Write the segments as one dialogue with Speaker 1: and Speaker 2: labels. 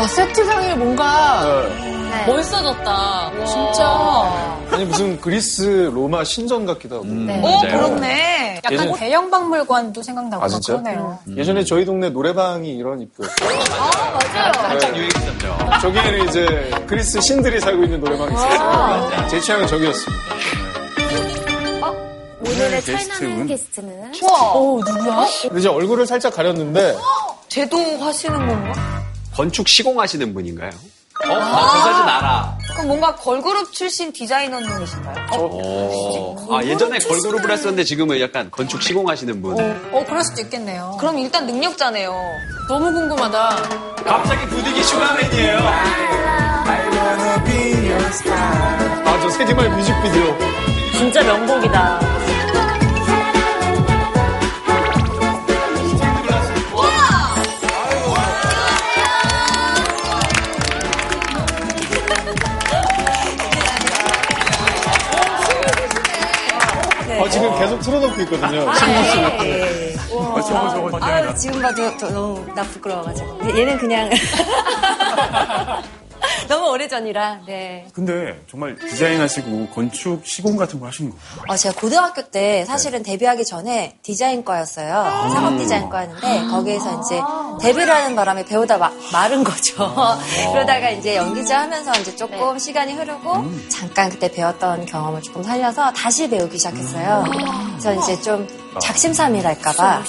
Speaker 1: 와, 세트장이 뭔가
Speaker 2: 네.
Speaker 1: 멋있어졌다. 진짜.
Speaker 3: 아니 무슨 그리스 로마 신전 같기도 하고.
Speaker 1: 네.
Speaker 4: 오, 그렇네.
Speaker 1: 약간
Speaker 3: 예전-
Speaker 1: 대형 박물관도 생각나고
Speaker 3: 아,
Speaker 1: 막
Speaker 3: 진짜?
Speaker 1: 그러네요.
Speaker 3: 예전에 저희 동네 노래방이 이런 입구였어요.
Speaker 5: 한창 유행했었죠.
Speaker 3: 저기에는 이제 그리스 신들이 살고 있는 노래방이 있었어요. 제 취향은 저기였습니다.
Speaker 2: 오늘의
Speaker 6: 게스트는?
Speaker 2: 차이나는 게스트는
Speaker 1: 어, 누구야?
Speaker 3: 근데 이제 얼굴을 살짝 가렸는데
Speaker 4: 제도 하시는 건가?
Speaker 5: 건축 시공하시는 분인가요? 어, 나저 사진 알아.
Speaker 4: 그럼 뭔가 걸그룹 출신 디자이너 님이신가요?
Speaker 5: 어, 아, 예전에 걸그룹을 했었는데 지금은 약간 건축 시공하시는 분.
Speaker 1: 어, 그럴 수도 있겠네요.
Speaker 4: 그럼 일단 능력자네요.
Speaker 1: 너무 궁금하다.
Speaker 5: 갑자기 부디기 슈가맨이에요.
Speaker 3: 아 저 세기말 뮤직비디오
Speaker 7: 진짜 명곡이다.
Speaker 3: 계속 틀어놓고 있거든요.
Speaker 7: 네.
Speaker 6: 어, 저거, 저거, 저거.
Speaker 2: 아, 지금 봐도 더- 너무 나 부끄러워가지고 얘는 그냥 너무 오래전이라 네.
Speaker 6: 근데 정말 디자인하시고 건축 시공 같은 거 하시는 거예요?
Speaker 2: 어, 제가 고등학교 때 사실은 데뷔하기 전에 디자인과였어요. 상업 디자인과였는데 거기에서 이제 데뷔를 하는 바람에 배우다 마, 마른 거죠. 그러다가 이제 연기자 하면서 이제 조금 시간이 흐르고 잠깐 그때 배웠던 경험을 조금 살려서 다시 배우기 시작했어요. 그래서 이제 좀 작심삼일할까봐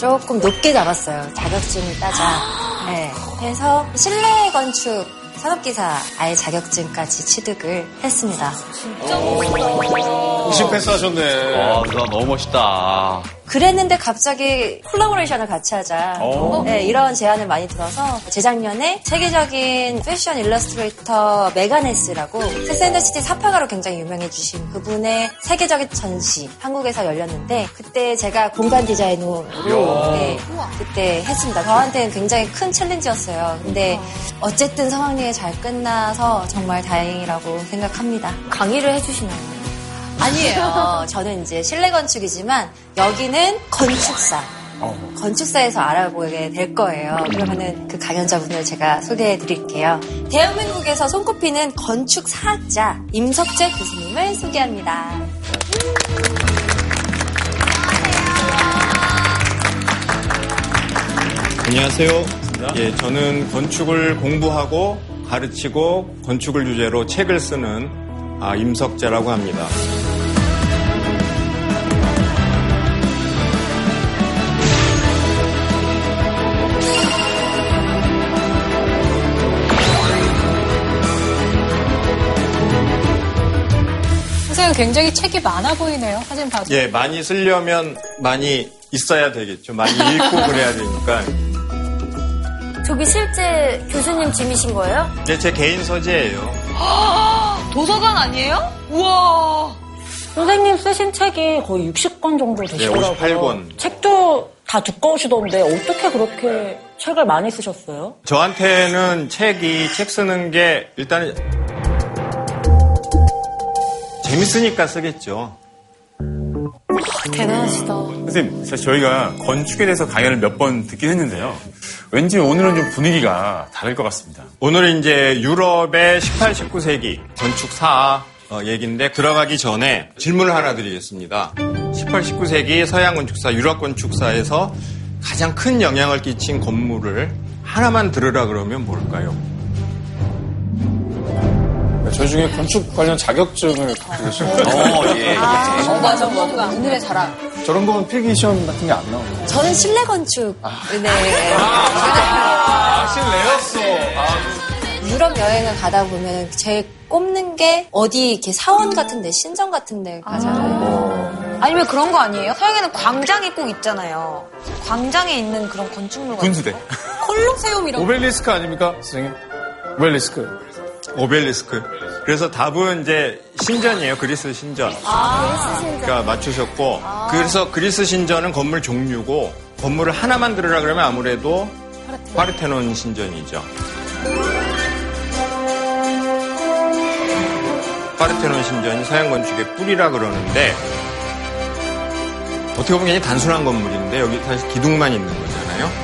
Speaker 2: 조금 높게 잡았어요. 자격증을 따자. 네. 그래서 실내 건축 산업기사 아예 자격증까지 취득을 했습니다.
Speaker 3: 50패스 하셨네.
Speaker 5: 아, 누나 너무 멋있다.
Speaker 2: 그랬는데 갑자기 collaboration을 같이 하자.
Speaker 6: 오.
Speaker 2: 네, 이런 제안을 많이 들어서 재작년에 세계적인 패션 일러스트레이터 메간 헤스라고 섹스앤더시티 사파가로 굉장히 유명해지신 그분의 세계적인 전시 한국에서 열렸는데 그때 제가 공간 디자이너로 네, 그때 했습니다. 저한테는 굉장히 큰 챌린지였어요. 근데 어쨌든 성황리에 잘 끝나서 정말 다행이라고 생각합니다. 강의를 해주시나요? 아니에요. 저는 이제 실내 건축이지만 여기는 건축사. 건축사에서 알아보게 될 거예요. 그러면은 그 강연자분을 제가 소개해 드릴게요. 대한민국에서 손꼽히는 건축사학자 임석재 교수님을 소개합니다.
Speaker 8: 안녕하세요. 예, 저는 건축을 공부하고 가르치고 건축을 주제로 책을 쓰는 아, 임석재라고 합니다.
Speaker 1: 선생님 굉장히 책이 많아 보이네요. 사진 봐도.
Speaker 8: 예, 많이 쓰려면 많이 있어야 되겠죠. 많이 읽고 그래야 되니까.
Speaker 2: 저기 실제 교수님 짐이신 거예요?
Speaker 8: 이제 제 개인 서재예요.
Speaker 4: 도서관 아니에요? 우와.
Speaker 7: 선생님 쓰신 책이 거의 60권 정도 되시더라고요.
Speaker 8: 58권.
Speaker 7: 책도 다 두꺼우시던데 어떻게 그렇게 책을 많이 쓰셨어요?
Speaker 8: 저한테는 책이 책 쓰는 게 일단 재밌으니까 쓰겠죠.
Speaker 1: 대단하시다.
Speaker 6: 선생님, 사실 저희가 건축에 대해서 강연을 몇 번 듣긴 했는데요. 왠지 오늘은 좀 분위기가 다를 것 같습니다.
Speaker 8: 오늘은 이제 유럽의 18, 19세기 건축사 어, 얘기인데 들어가기 전에 질문을 하나 드리겠습니다. 18, 19세기 서양 건축사, 유럽 건축사에서 가장 큰 영향을 끼친 건물을 하나만 들으라 그러면 뭘까요?
Speaker 3: 저희 중에 건축 관련 자격증을 갖고 계시고
Speaker 5: 어, 예.
Speaker 4: 어, 맞아, 뭔가. 오늘의 자랑.
Speaker 3: 저런 거는 필기 시험 같은 게 안 나오나요?
Speaker 2: 저는 실내 건축. 네.
Speaker 3: 아, 실내였어.
Speaker 2: 유럽 여행을 가다 보면 제일 꼽는 게 어디 이렇게 사원 같은데 신전 같은데 가잖아요.
Speaker 4: 아 니면 그런 거 아니에요? 서양에는 광장이 꼭 있잖아요. 광장에 있는 그런 건축물 같은
Speaker 6: 군수대.
Speaker 1: 콜로세움이라고.
Speaker 3: 오벨리스크 아닙니까, 선생님? 오벨리스크.
Speaker 8: 오벨리스크. 그래서 답은 이제 신전이에요. 그리스 신전. 그러니까 맞추셨고 그래서 그리스 신전은 건물 종류고 건물을 하나만 들으라 그러면 아무래도 파르테논 신전이죠. 파르테논 신전이 서양 건축의 뿌리라 그러는데 어떻게 보면 굉장히 단순한 건물인데 여기 사실 기둥만 있는 거잖아요.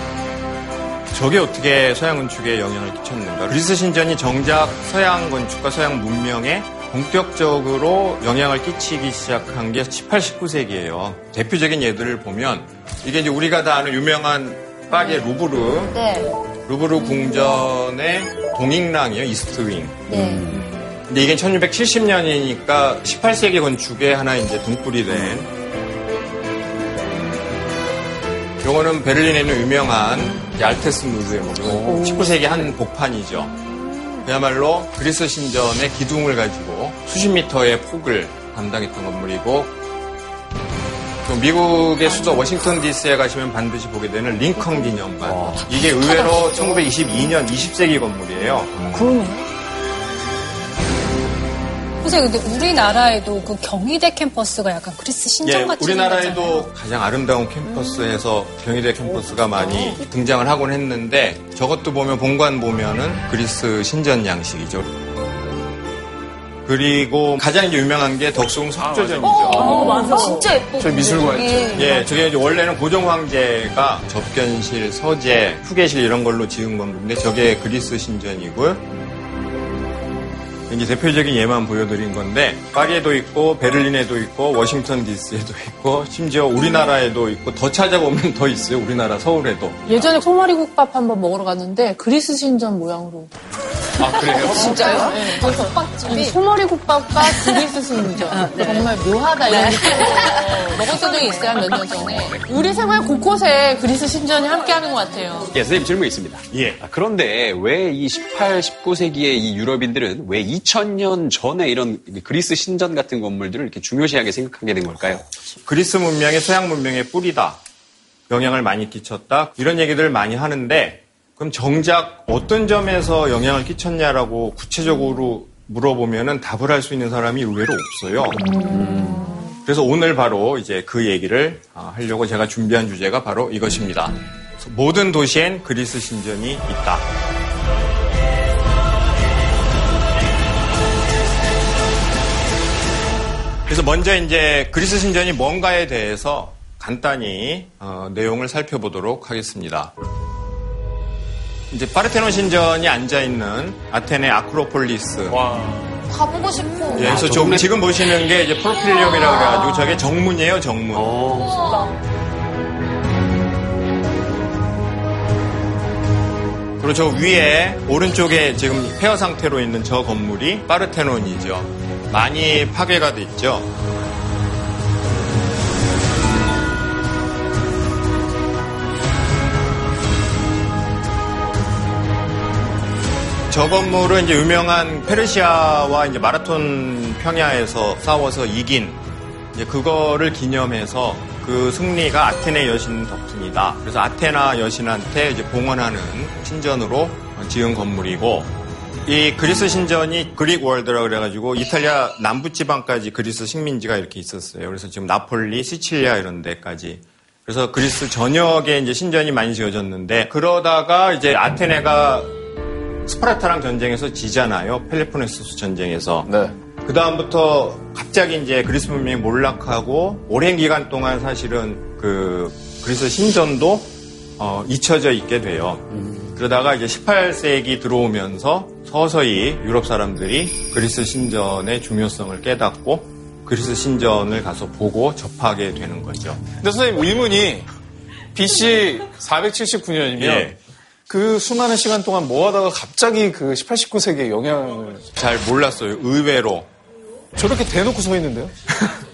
Speaker 8: 저게 어떻게 서양 건축에 영향을 끼쳤는가? 그리스 신전이 정작 서양 건축과 서양 문명에 본격적으로 영향을 끼치기 시작한 게 18, 19세기예요. 대표적인 예들을 보면 이게 이제 우리가 다 아는 유명한 파리의 루브르,
Speaker 2: 네.
Speaker 8: 루브르 궁전의 동익랑이에요, 이스트윙.
Speaker 2: 네.
Speaker 8: 근데 이게 1670년이니까 18세기 건축의 하나 이제 등불이 된. 요거는 베를린에 있는 유명한 알테스 무드의 뭐 19세기 한 복판이죠. 그야말로 그리스 신전의 기둥을 가지고 수십 미터의 폭을 담당했던 건물이고 또 미국의 수도 워싱턴 DC에 가시면 반드시 보게 되는 링컨 기념관. 이게 의외로 1922년 20세기 건물이에요.
Speaker 1: 선생님, 근데 우리나라에도 그 경희대 캠퍼스가 약간 그리스 신전
Speaker 8: 예,
Speaker 1: 같은
Speaker 8: 우리나라에도 가장 아름다운 캠퍼스에서 경희대 캠퍼스가 많이 등장을 하곤 했는데 저것도 보면 본관 보면은 그리스 신전 양식이죠. 그리고 가장 이제 유명한 게 덕숭 석조전이죠.
Speaker 7: 어, 맞아.
Speaker 4: 진짜 예뻐.
Speaker 3: 저 미술관
Speaker 4: 저기.
Speaker 8: 예, 저게 이제 원래는 고종 황제가 접견실, 서재, 휴게실 이런 걸로 지은 건물인데 저게 그리스 신전이고요. 이제 대표적인 예만 보여드린 건데 파리에도 있고 베를린에도 있고 워싱턴 DC에도 있고 심지어 우리나라에도 있고 더 찾아보면 더 있어요. 우리나라 서울에도.
Speaker 9: 예전에 소머리 국밥 한번 먹으러 갔는데 그리스 신전 모양으로.
Speaker 3: 아, 그래요?
Speaker 9: 진짜요? 네. 국밥집이 소머리 국밥과 그리스 신전. 정말 묘하다 이런 느낌으로 먹었던 적이 있어요 몇 년 전에. 우리 생활 곳곳에 그리스 신전이 함께하는 것 같아요.
Speaker 5: 예, 선생님 질문 있습니다.
Speaker 8: 예.
Speaker 5: 아, 그런데 왜 이 18, 19세기의 이 유럽인들은 왜 2000년 전에 이런 그리스 신전 같은 건물들을 이렇게 중요시하게 생각하게 된 걸까요?
Speaker 8: 그리스 문명이 서양 문명의 뿌리다. 영향을 많이 끼쳤다. 이런 얘기들을 많이 하는데 그럼 정작 어떤 점에서 영향을 끼쳤냐라고 구체적으로 물어보면은 답을 할 수 있는 사람이 의외로 없어요. 그래서 오늘 바로 이제 그 얘기를 아, 하려고 제가 준비한 주제가 바로 이것입니다. 모든 도시엔 그리스 신전이 있다. 그래서 먼저 이제 그리스 신전이 뭔가에 대해서 간단히 어, 내용을 살펴보도록 하겠습니다. 이제 파르테논 신전이 앉아 있는 아테네 아크로폴리스.
Speaker 4: 가보고 싶어.
Speaker 8: 예, 그래서 좀 지금 보시는 게 이제 프로필리엄이라고 그래가지고 저게 정문이에요, 정문. 그리고 저 위에 오른쪽에 지금 폐허 상태로 있는 저 건물이 파르테논이죠. 많이 파괴가 됐죠. 저 건물은 이제 유명한 페르시아와 이제 마라톤 평야에서 싸워서 이긴 이제 그거를 기념해서 그 승리가 아테네 여신 덕분이다. 그래서 아테나 여신한테 이제 봉헌하는 신전으로 지은 건물이고 이 그리스 신전이 Greek world라 그래가지고 이탈리아 남부 지방까지 그리스 식민지가 이렇게 있었어요. 그래서 지금 나폴리, 시칠리아 이런 데까지. 그래서 그리스 전역에 이제 신전이 많이 지어졌는데 그러다가 이제 아테네가 스파르타랑 전쟁에서 지잖아요. 펠로폰네소스 전쟁에서.
Speaker 3: 네.
Speaker 8: 그 다음부터 갑자기 이제 그리스 문명이 몰락하고 오랜 기간 동안 사실은 그 그리스 신전도 어, 잊혀져 있게 돼요. 그러다가 이제 18세기 들어오면서 서서히 유럽 사람들이 그리스 신전의 중요성을 깨닫고 그리스 신전을 가서 보고 접하게 되는 거죠.
Speaker 3: 근데 선생님 의문이 BC 479년이면
Speaker 8: 예.
Speaker 3: 그 수많은 시간 동안 뭐 하다가 갑자기 그 18, 19세기에 영향을
Speaker 8: 잘 몰랐어요. 의외로.
Speaker 3: 저렇게 대놓고 서 있는데요?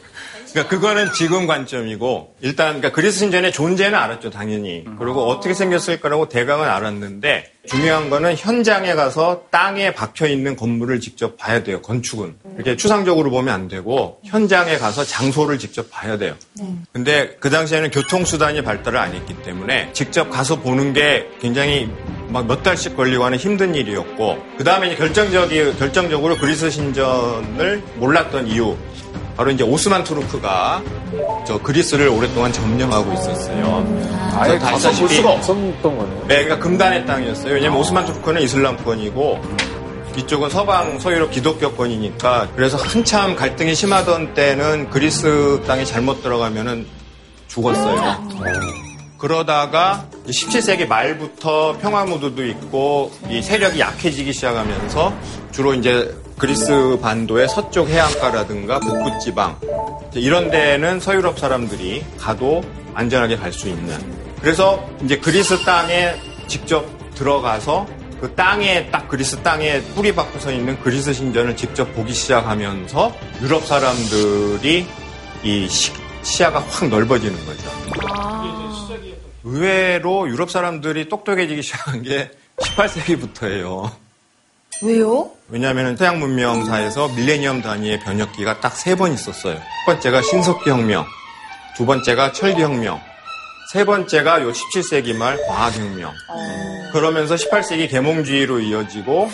Speaker 8: 그러니까 그거는 지금 관점이고 일단 그러니까 그리스 신전의 존재는 알았죠 당연히. 그리고 어떻게 생겼을 거라고 대강은 알았는데 중요한 거는 현장에 가서 땅에 박혀 있는 건물을 직접 봐야 돼요 건축은. 이렇게 추상적으로 보면 안 되고 현장에 가서 장소를 직접 봐야 돼요. 근데 그 당시에는 교통 수단이 발달을 안 했기 때문에 직접 가서 보는 게 굉장히 막 몇 달씩 걸리고 하는 힘든 일이었고 그 다음에 결정적이 결정적으로 그리스 신전을 몰랐던 이유 바로 이제 오스만 투르크가 저 그리스를 오랫동안 점령하고 있었어요.
Speaker 3: 아예
Speaker 8: 다
Speaker 3: 가서 볼 수가 없었던 거네요.
Speaker 8: 네, 그러니까 금단의 땅이었어요. 왜냐면 오스만 투르크는 이슬람권이고 이쪽은 서방 서유럽 기독교권이니까 그래서 한참 갈등이 심하던 때는 그리스 땅에 잘못 들어가면은 죽었어요. 그러다가 17세기 말부터 평화 무드도 있고 이 세력이 약해지기 시작하면서 주로 이제 그리스 반도의 서쪽 해안가라든가 북부 지방 이런 데는 서유럽 사람들이 가도 안전하게 갈 수 있는 그래서 이제 그리스 땅에 직접 들어가서 그 땅에 딱 그리스 땅에 뿌리 박혀 서 있는 그리스 신전을 직접 보기 시작하면서 유럽 사람들이 이 시, 시야가 확 넓어지는 거죠. 의외로 유럽 사람들이 똑똑해지기 시작한 게 18세기부터예요.
Speaker 4: 왜요?
Speaker 8: 왜냐하면 서양 문명사에서 밀레니엄 단위의 변혁기가 딱 세 번 있었어요. 첫 번째가 신석기 혁명, 두 번째가 철기 혁명, 세 번째가 요 17세기 말 과학 혁명. 그러면서 18세기 계몽주의로 이어지고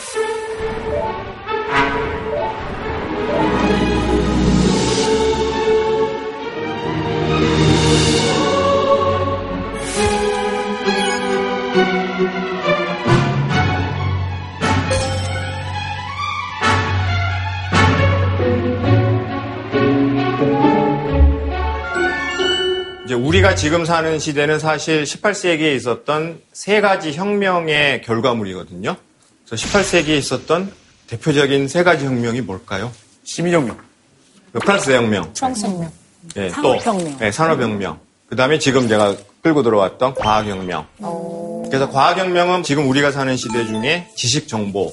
Speaker 8: 이제 우리가 지금 사는 시대는 사실 18세기에 있었던 세 가지 혁명의 결과물이거든요. 그래서 18세기에 있었던 대표적인 세 가지 혁명이 뭘까요?
Speaker 3: 시민혁명.
Speaker 8: 그 프랑스 대혁명.
Speaker 1: 프랑스 혁명.
Speaker 8: 예,
Speaker 7: 산업혁명.
Speaker 8: 또 네, 산업혁명. 그 다음에 지금 제가 끌고 들어왔던 과학혁명. 그래서 과학혁명은 지금 우리가 사는 시대 중에 지식정보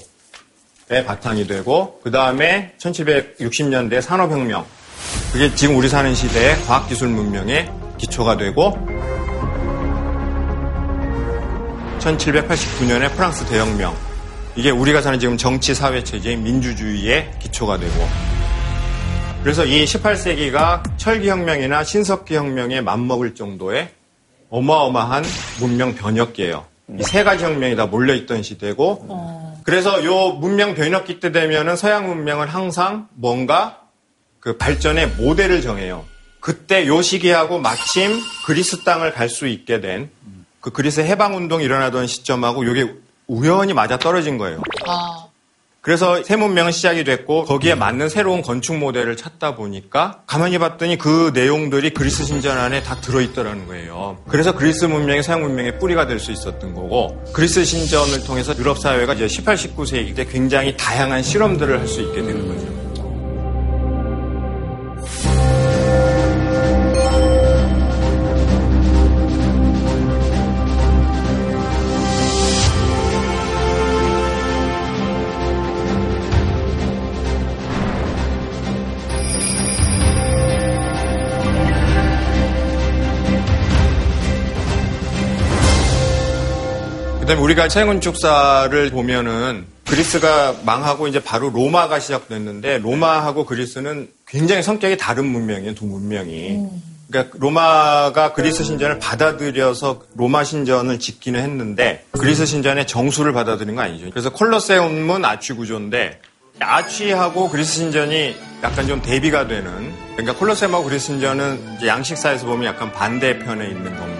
Speaker 8: 의 바탕이 되고, 그 다음에 1760년대 산업혁명. 그게 지금 우리 사는 시대의 과학기술 문명의 기초가 되고, 1789년에 프랑스 대혁명. 이게 우리가 사는 지금 정치, 사회 체제인 민주주의의 기초가 되고, 그래서 이 18세기가 철기혁명이나 신석기혁명에 맞먹을 정도의 어마어마한 문명 변혁기예요. 이 세 가지 혁명이 다 몰려있던 시대고, 그래서 요 문명 변혁기 때 되면은 서양 문명은 항상 뭔가 그 발전의 모델을 정해요. 그때 요 시기하고 마침 그리스 땅을 갈 수 있게 된 그 그리스 해방 운동이 일어나던 시점하고 요게 우연히 맞아 떨어진 거예요. 그래서 새 문명은 시작이 됐고 거기에 맞는 새로운 건축 모델을 찾다 보니까 가만히 봤더니 그 내용들이 그리스 신전 안에 다 들어있더라는 거예요. 그래서 그리스 문명이 서양 문명의 뿌리가 될 수 있었던 거고 그리스 신전을 통해서 유럽 사회가 이제 18, 19세기 때 굉장히 다양한 실험들을 할 수 있게 되는 거죠. 그다음에 우리가 세건축사를 보면은 그리스가 망하고 이제 바로 로마가 시작됐는데 로마하고 그리스는 굉장히 성격이 다른 문명이에요, 두 문명이. 그러니까 로마가 그리스 신전을 받아들여서 로마 신전을 짓기는 했는데 그리스 신전의 정수를 받아들인 건 아니죠. 그래서 콜로세움은 아치 구조인데 아치하고 그리스 신전이 약간 좀 대비가 되는 그러니까 콜로세움하고 그리스 신전은 이제 양식사에서 보면 약간 반대편에 있는 건물이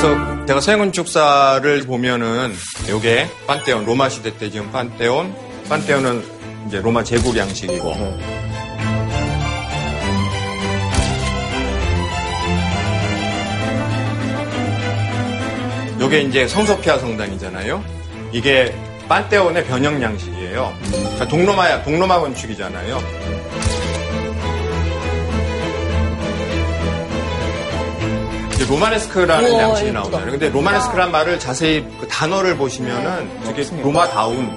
Speaker 8: 그래서 제가 서양건축사를 보면은 요게 판테온 로마 시대 때 지금 판테온 판테온은 이제 로마 제국 양식이고 요게 이제 성소피아 성당이잖아요. 이게 판테온의 변형 양식이에요. 그러니까 동로마야 동로마 건축이잖아요. 이제 로마네스크라는
Speaker 7: 우와,
Speaker 8: 양식이
Speaker 7: 예쁘다.
Speaker 8: 나오잖아요. 근데 로마네스크란 말을 자세히 그 단어를 보시면은 되게 로마다운.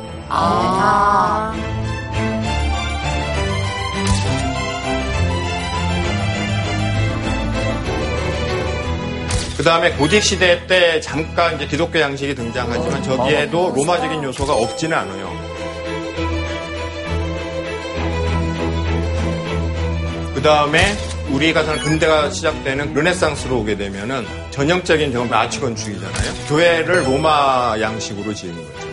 Speaker 8: 그 다음에 고직 시대 때 잠깐 이제 기독교 양식이 등장하지만 저기에도 로마적인 요소가 없지는 않아요. 그 다음에 우리가 사는 근대가 시작되는 르네상스로 오게 되면은 전형적인 정말 아치 건축이잖아요. 교회를 로마 양식으로 지은 거죠.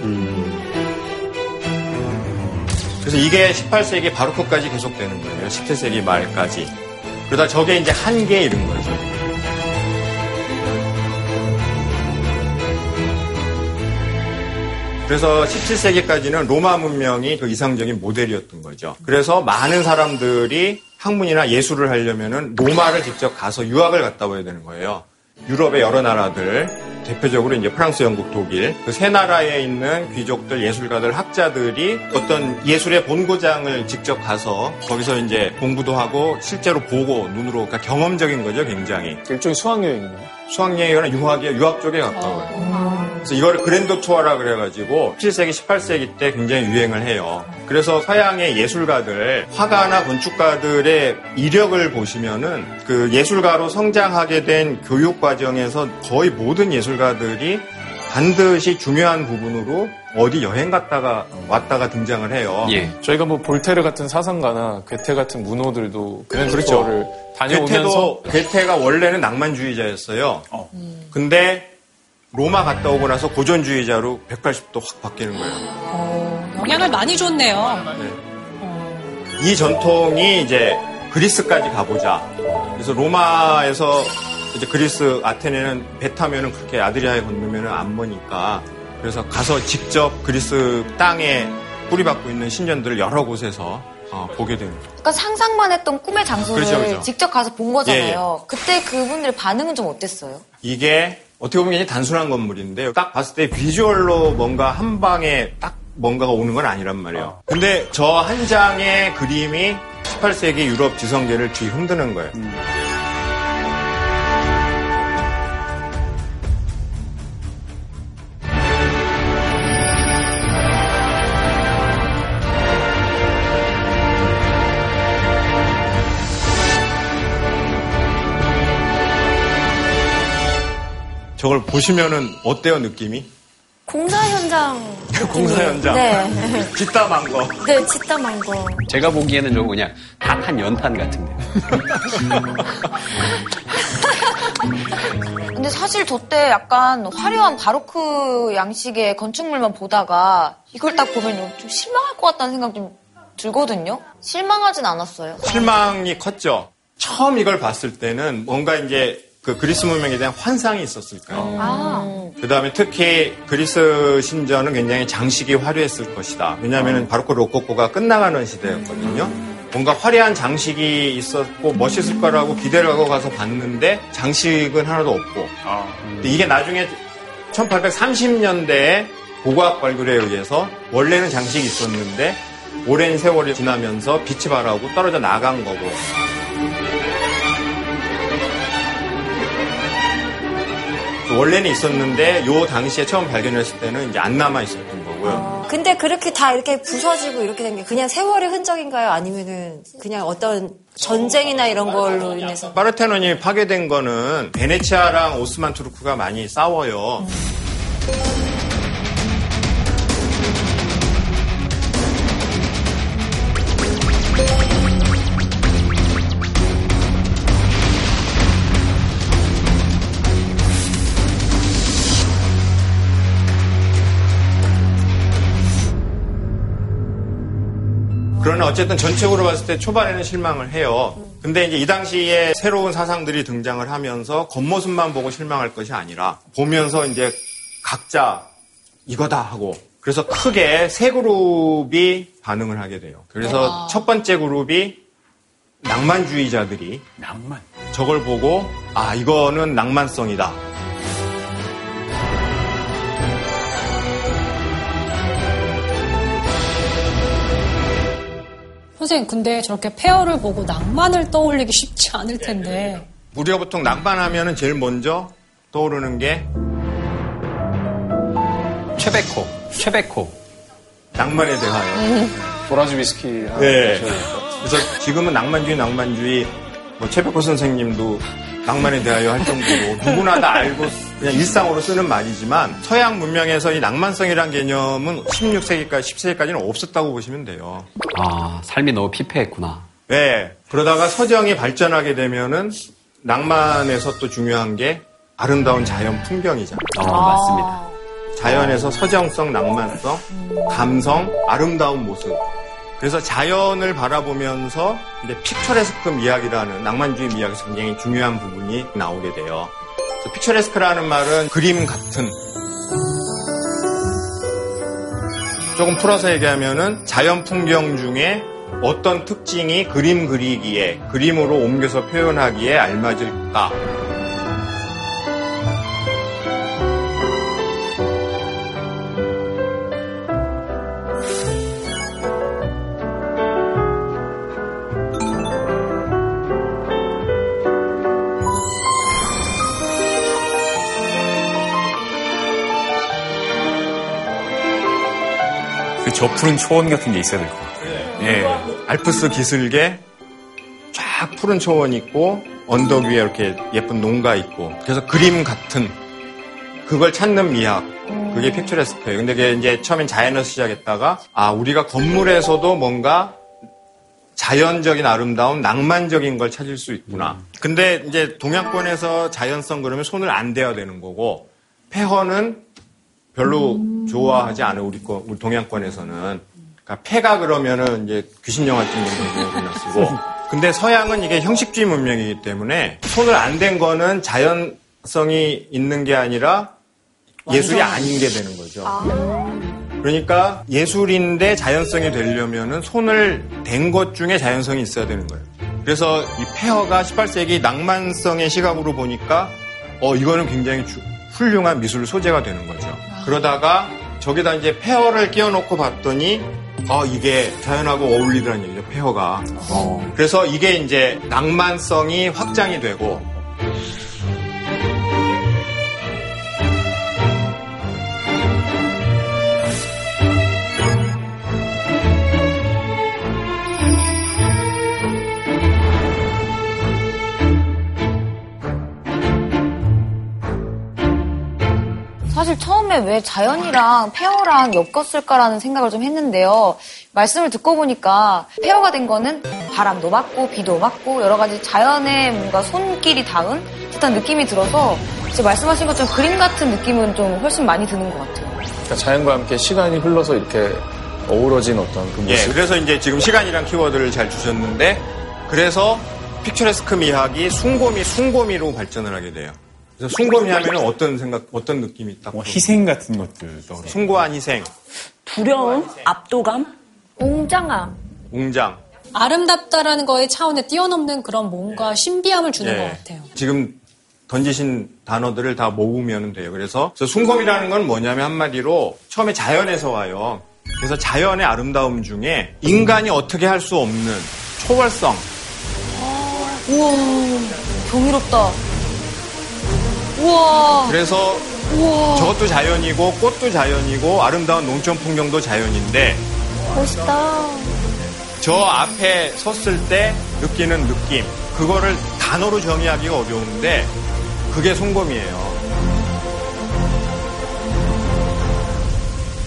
Speaker 8: 그래서 이게 18세기 바로크까지 계속되는 거예요. 17세기 말까지. 그러다 저게 이제 한계에 이른 거죠. 그래서 17세기까지는 로마 문명이 그 이상적인 모델이었던 거죠. 그래서 많은 사람들이 학문이나 예술을 하려면은 로마를 직접 가서 유학을 갔다 와야 되는 거예요. 유럽의 여러 나라들, 대표적으로 이제 프랑스, 영국, 독일 그 세 나라에 있는 귀족들, 예술가들, 학자들이 어떤 예술의 본고장을 직접 가서 거기서 이제 공부도 하고 실제로 보고 눈으로 그러니까 경험적인 거죠, 굉장히.
Speaker 3: 일종의 수학 여행이네요.
Speaker 8: 수학여행이나 유학이요, 유학 쪽에 가까워요. 그래서 이거를 그랜드 투어라 그래가지고 17세기, 18세기 때 굉장히 유행을 해요. 그래서 서양의 예술가들, 화가나 건축가들의 이력을 보시면은 그 예술가로 성장하게 된 교육 과정에서 거의 모든 예술가들이 반드시 중요한 부분으로 어디 여행 갔다가 왔다가 등장을 해요.
Speaker 5: 예.
Speaker 3: 저희가 뭐 볼테르 같은 사상가나 괴테 같은 문호들도 그랜드
Speaker 8: 그렇죠.
Speaker 3: 다녀오면서
Speaker 8: 괴테도 괴테가 원래는 낭만주의자였어요. 근데 로마 갔다 오고 나서 고전주의자로 180도 확 바뀌는 거예요.
Speaker 1: 영향을 많이 줬네요.
Speaker 8: 이 전통이 이제 그리스까지 가보자. 그래서 로마에서 이제 그리스 아테네는 배 타면은 그렇게 아드리아에 건너면은 안 머니까 그래서 가서 직접 그리스 땅에 뿌리박고 있는 신전들을 여러 곳에서 어, 보게 거죠.
Speaker 4: 그러니까 상상만 했던 꿈의 장소를
Speaker 8: 그렇죠, 그렇죠.
Speaker 4: 직접 가서 본 거잖아요. 그때 그분들의 반응은 좀 어땠어요?
Speaker 8: 이게 어떻게 보면 굉장히 단순한 건물인데 딱 봤을 때 비주얼로 뭔가 한 방에 딱 뭔가가 오는 건 아니란 말이에요. 근데 저 한 장의 그림이 18세기 유럽 지성계를 뒤흔드는 거예요. 저걸 보시면은 어때요 느낌이?
Speaker 2: 공사 현장.
Speaker 8: 공사 현장.
Speaker 2: 네.
Speaker 8: 뒷담한 거.
Speaker 2: 네, 칫땀한 거.
Speaker 5: 제가 보기에는 좀 그냥 핫한 연탄 같은데.
Speaker 4: 근데 사실 저 때 약간 화려한 바로크 양식의 건축물만 보다가 이걸 딱 보면 좀 실망할 것 같다는 생각 좀 들거든요. 실망하진 않았어요.
Speaker 8: 실망이 컸죠. 처음 이걸 봤을 때는 뭔가 이제 그 그리스 문명에 대한 환상이 있었을 거예요. 그 다음에 특히 그리스 신전은 굉장히 장식이 화려했을 것이다. 왜냐하면 바로크 로코코가 끝나가는 시대였거든요. 뭔가 화려한 장식이 있었고 멋있을 거라고 기대를 하고 가서 봤는데 장식은 하나도 없고. 근데 이게 나중에 1830년대에 고고학 발굴에 의해서 원래는 장식이 있었는데 오랜 세월이 지나면서 빛이 발하고 떨어져 나간 거고. 원래는 있었는데 요 당시에 처음 발견했을 때는 이제 안 남아 있었던 거고요.
Speaker 2: 근데 그렇게 다 이렇게 부서지고 이렇게 된 게 그냥 세월의 흔적인가요? 아니면은 그냥 어떤 전쟁이나 이런 걸로 인해서?
Speaker 8: 파르테논이 파괴된 거는 베네치아랑 오스만 투르크가 많이 싸워요. 그러나 어쨌든 전체적으로 봤을 때 초반에는 실망을 해요. 근데 이제 이 당시에 새로운 사상들이 등장을 하면서 겉모습만 보고 실망할 것이 아니라 보면서 이제 각자 이거다 하고 그래서 크게 세 그룹이 반응을 하게 돼요. 그래서 첫 번째 그룹이 낭만주의자들이
Speaker 6: 낭만.
Speaker 8: 저걸 보고 아 이거는 낭만성이다.
Speaker 1: 선생님, 근데 저렇게 페어를 보고 낭만을 떠올리기 쉽지 않을 텐데.
Speaker 8: 우리가 보통 낭만하면은 제일 먼저 떠오르는 게
Speaker 5: 최백호, 최백호.
Speaker 8: 낭만에 대하여.
Speaker 3: 도라지 위스키.
Speaker 8: 네. 그래서 지금은 낭만주의, 낭만주의, 뭐 최백호 선생님도 낭만에 대하여 할 정도로 누구나 다 알고 그냥 일상으로 쓰는 말이지만 서양 문명에서 이 낭만성이란 개념은 16세기까지, 10세기까지는 없었다고 보시면 돼요.
Speaker 5: 아, 삶이 너무 피폐했구나.
Speaker 8: 네. 그러다가 서정이 발전하게 되면은 낭만에서 또 중요한 게 아름다운 자연 풍경이잖아요.
Speaker 5: 어, 맞습니다.
Speaker 8: 자연에서 서정성, 낭만성, 감성, 아름다운 모습. 그래서 자연을 바라보면서 이제 픽처레스크 이야기라는 낭만주의 미학에서 굉장히 중요한 부분이 나오게 돼요. 그래서 픽처레스크라는 말은 그림 같은 조금 풀어서 얘기하면은 자연 풍경 중에 어떤 특징이 그림 그리기에 그림으로 옮겨서 표현하기에 알맞을까?
Speaker 6: 저 푸른 초원 같은 게 있어야 될 것 같아요. 예.
Speaker 8: 알프스 기슭에 쫙 푸른 초원 있고 언덕 위에 이렇게 예쁜 농가 있고 그래서 그림 같은 그걸 찾는 미학 그게 픽처레스크예요. 근데 그게 이제 처음엔 자연에서 시작했다가 아 우리가 건물에서도 뭔가 자연적인 아름다움, 낭만적인 걸 찾을 수 있구나. 근데 이제 동양권에서 자연성 그러면 손을 안 대야 되는 거고 폐허는 별로 좋아하지 않아요. 우리 거, 우리 동양권에서는. 그러니까 폐가 그러면은 이제 귀신 영화 찍는 경우나 쓰고. 근데 서양은 이게 형식주의 문명이기 때문에 손을 안 댄 거는 자연성이 있는 게 아니라 예술이 아닌 게 되는 거죠. 그러니까 예술인데 자연성이 되려면은 손을 댄 것 중에 자연성이 있어야 되는 거예요. 그래서 이 폐허가 18세기 낭만성의 시각으로 보니까 어 이거는 굉장히 주- 훌륭한 미술 소재가 되는 거죠. 그러다가 저기다 이제 폐허를 끼워놓고 봤더니 어 이게 자연하고 어울리더라는 얘기죠. 폐허가. 그래서 이게 이제 낭만성이 확장이 되고
Speaker 4: 처음에 왜 자연이랑 폐허랑 엮었을까라는 생각을 좀 했는데요. 말씀을 듣고 보니까 폐허가 된 거는 바람도 맞고 비도 맞고 여러 가지 자연의 뭔가 손길이 닿은 듯한 느낌이 들어서 이제 말씀하신 것처럼 그림 같은 느낌은 좀 훨씬 많이 드는 것 같아요.
Speaker 3: 그러니까 자연과 함께 시간이 흘러서 이렇게 어우러진 어떤 그
Speaker 8: 예,
Speaker 3: 모습.
Speaker 8: 그래서 이제 지금 시간이란 키워드를 잘 주셨는데, 그래서 픽처레스크 미학이 숭고미, 숭고미로 발전을 하게 돼요. 그래서 숭고미 하면 어떤 생각, 어떤 느낌이 딱.
Speaker 6: 뭐 희생 같은 것들 떠오르
Speaker 8: 숭고한 희생,
Speaker 7: 두려움, 압도감.
Speaker 9: 웅장함.
Speaker 8: 웅장.
Speaker 1: 아름답다라는 거에 차원에 뛰어넘는 그런 뭔가 신비함을 주는
Speaker 8: 예.
Speaker 1: 것 같아요.
Speaker 8: 지금 던지신 단어들을 다 모으면 돼요. 그래서 숭고미라는 건 뭐냐면 한마디로 처음에 자연에서 와요. 그래서 자연의 아름다움 중에 인간이 어떻게 할 수 없는 초월성,
Speaker 4: 우와, 경이롭다. 우와,
Speaker 8: 그래서 저것도 자연이고 꽃도 자연이고 아름다운 농촌 풍경도 자연인데
Speaker 9: 멋있다.
Speaker 8: 저 앞에 섰을 때 느끼는 느낌 그거를 단어로 정의하기가 어려운데 그게 송검이에요.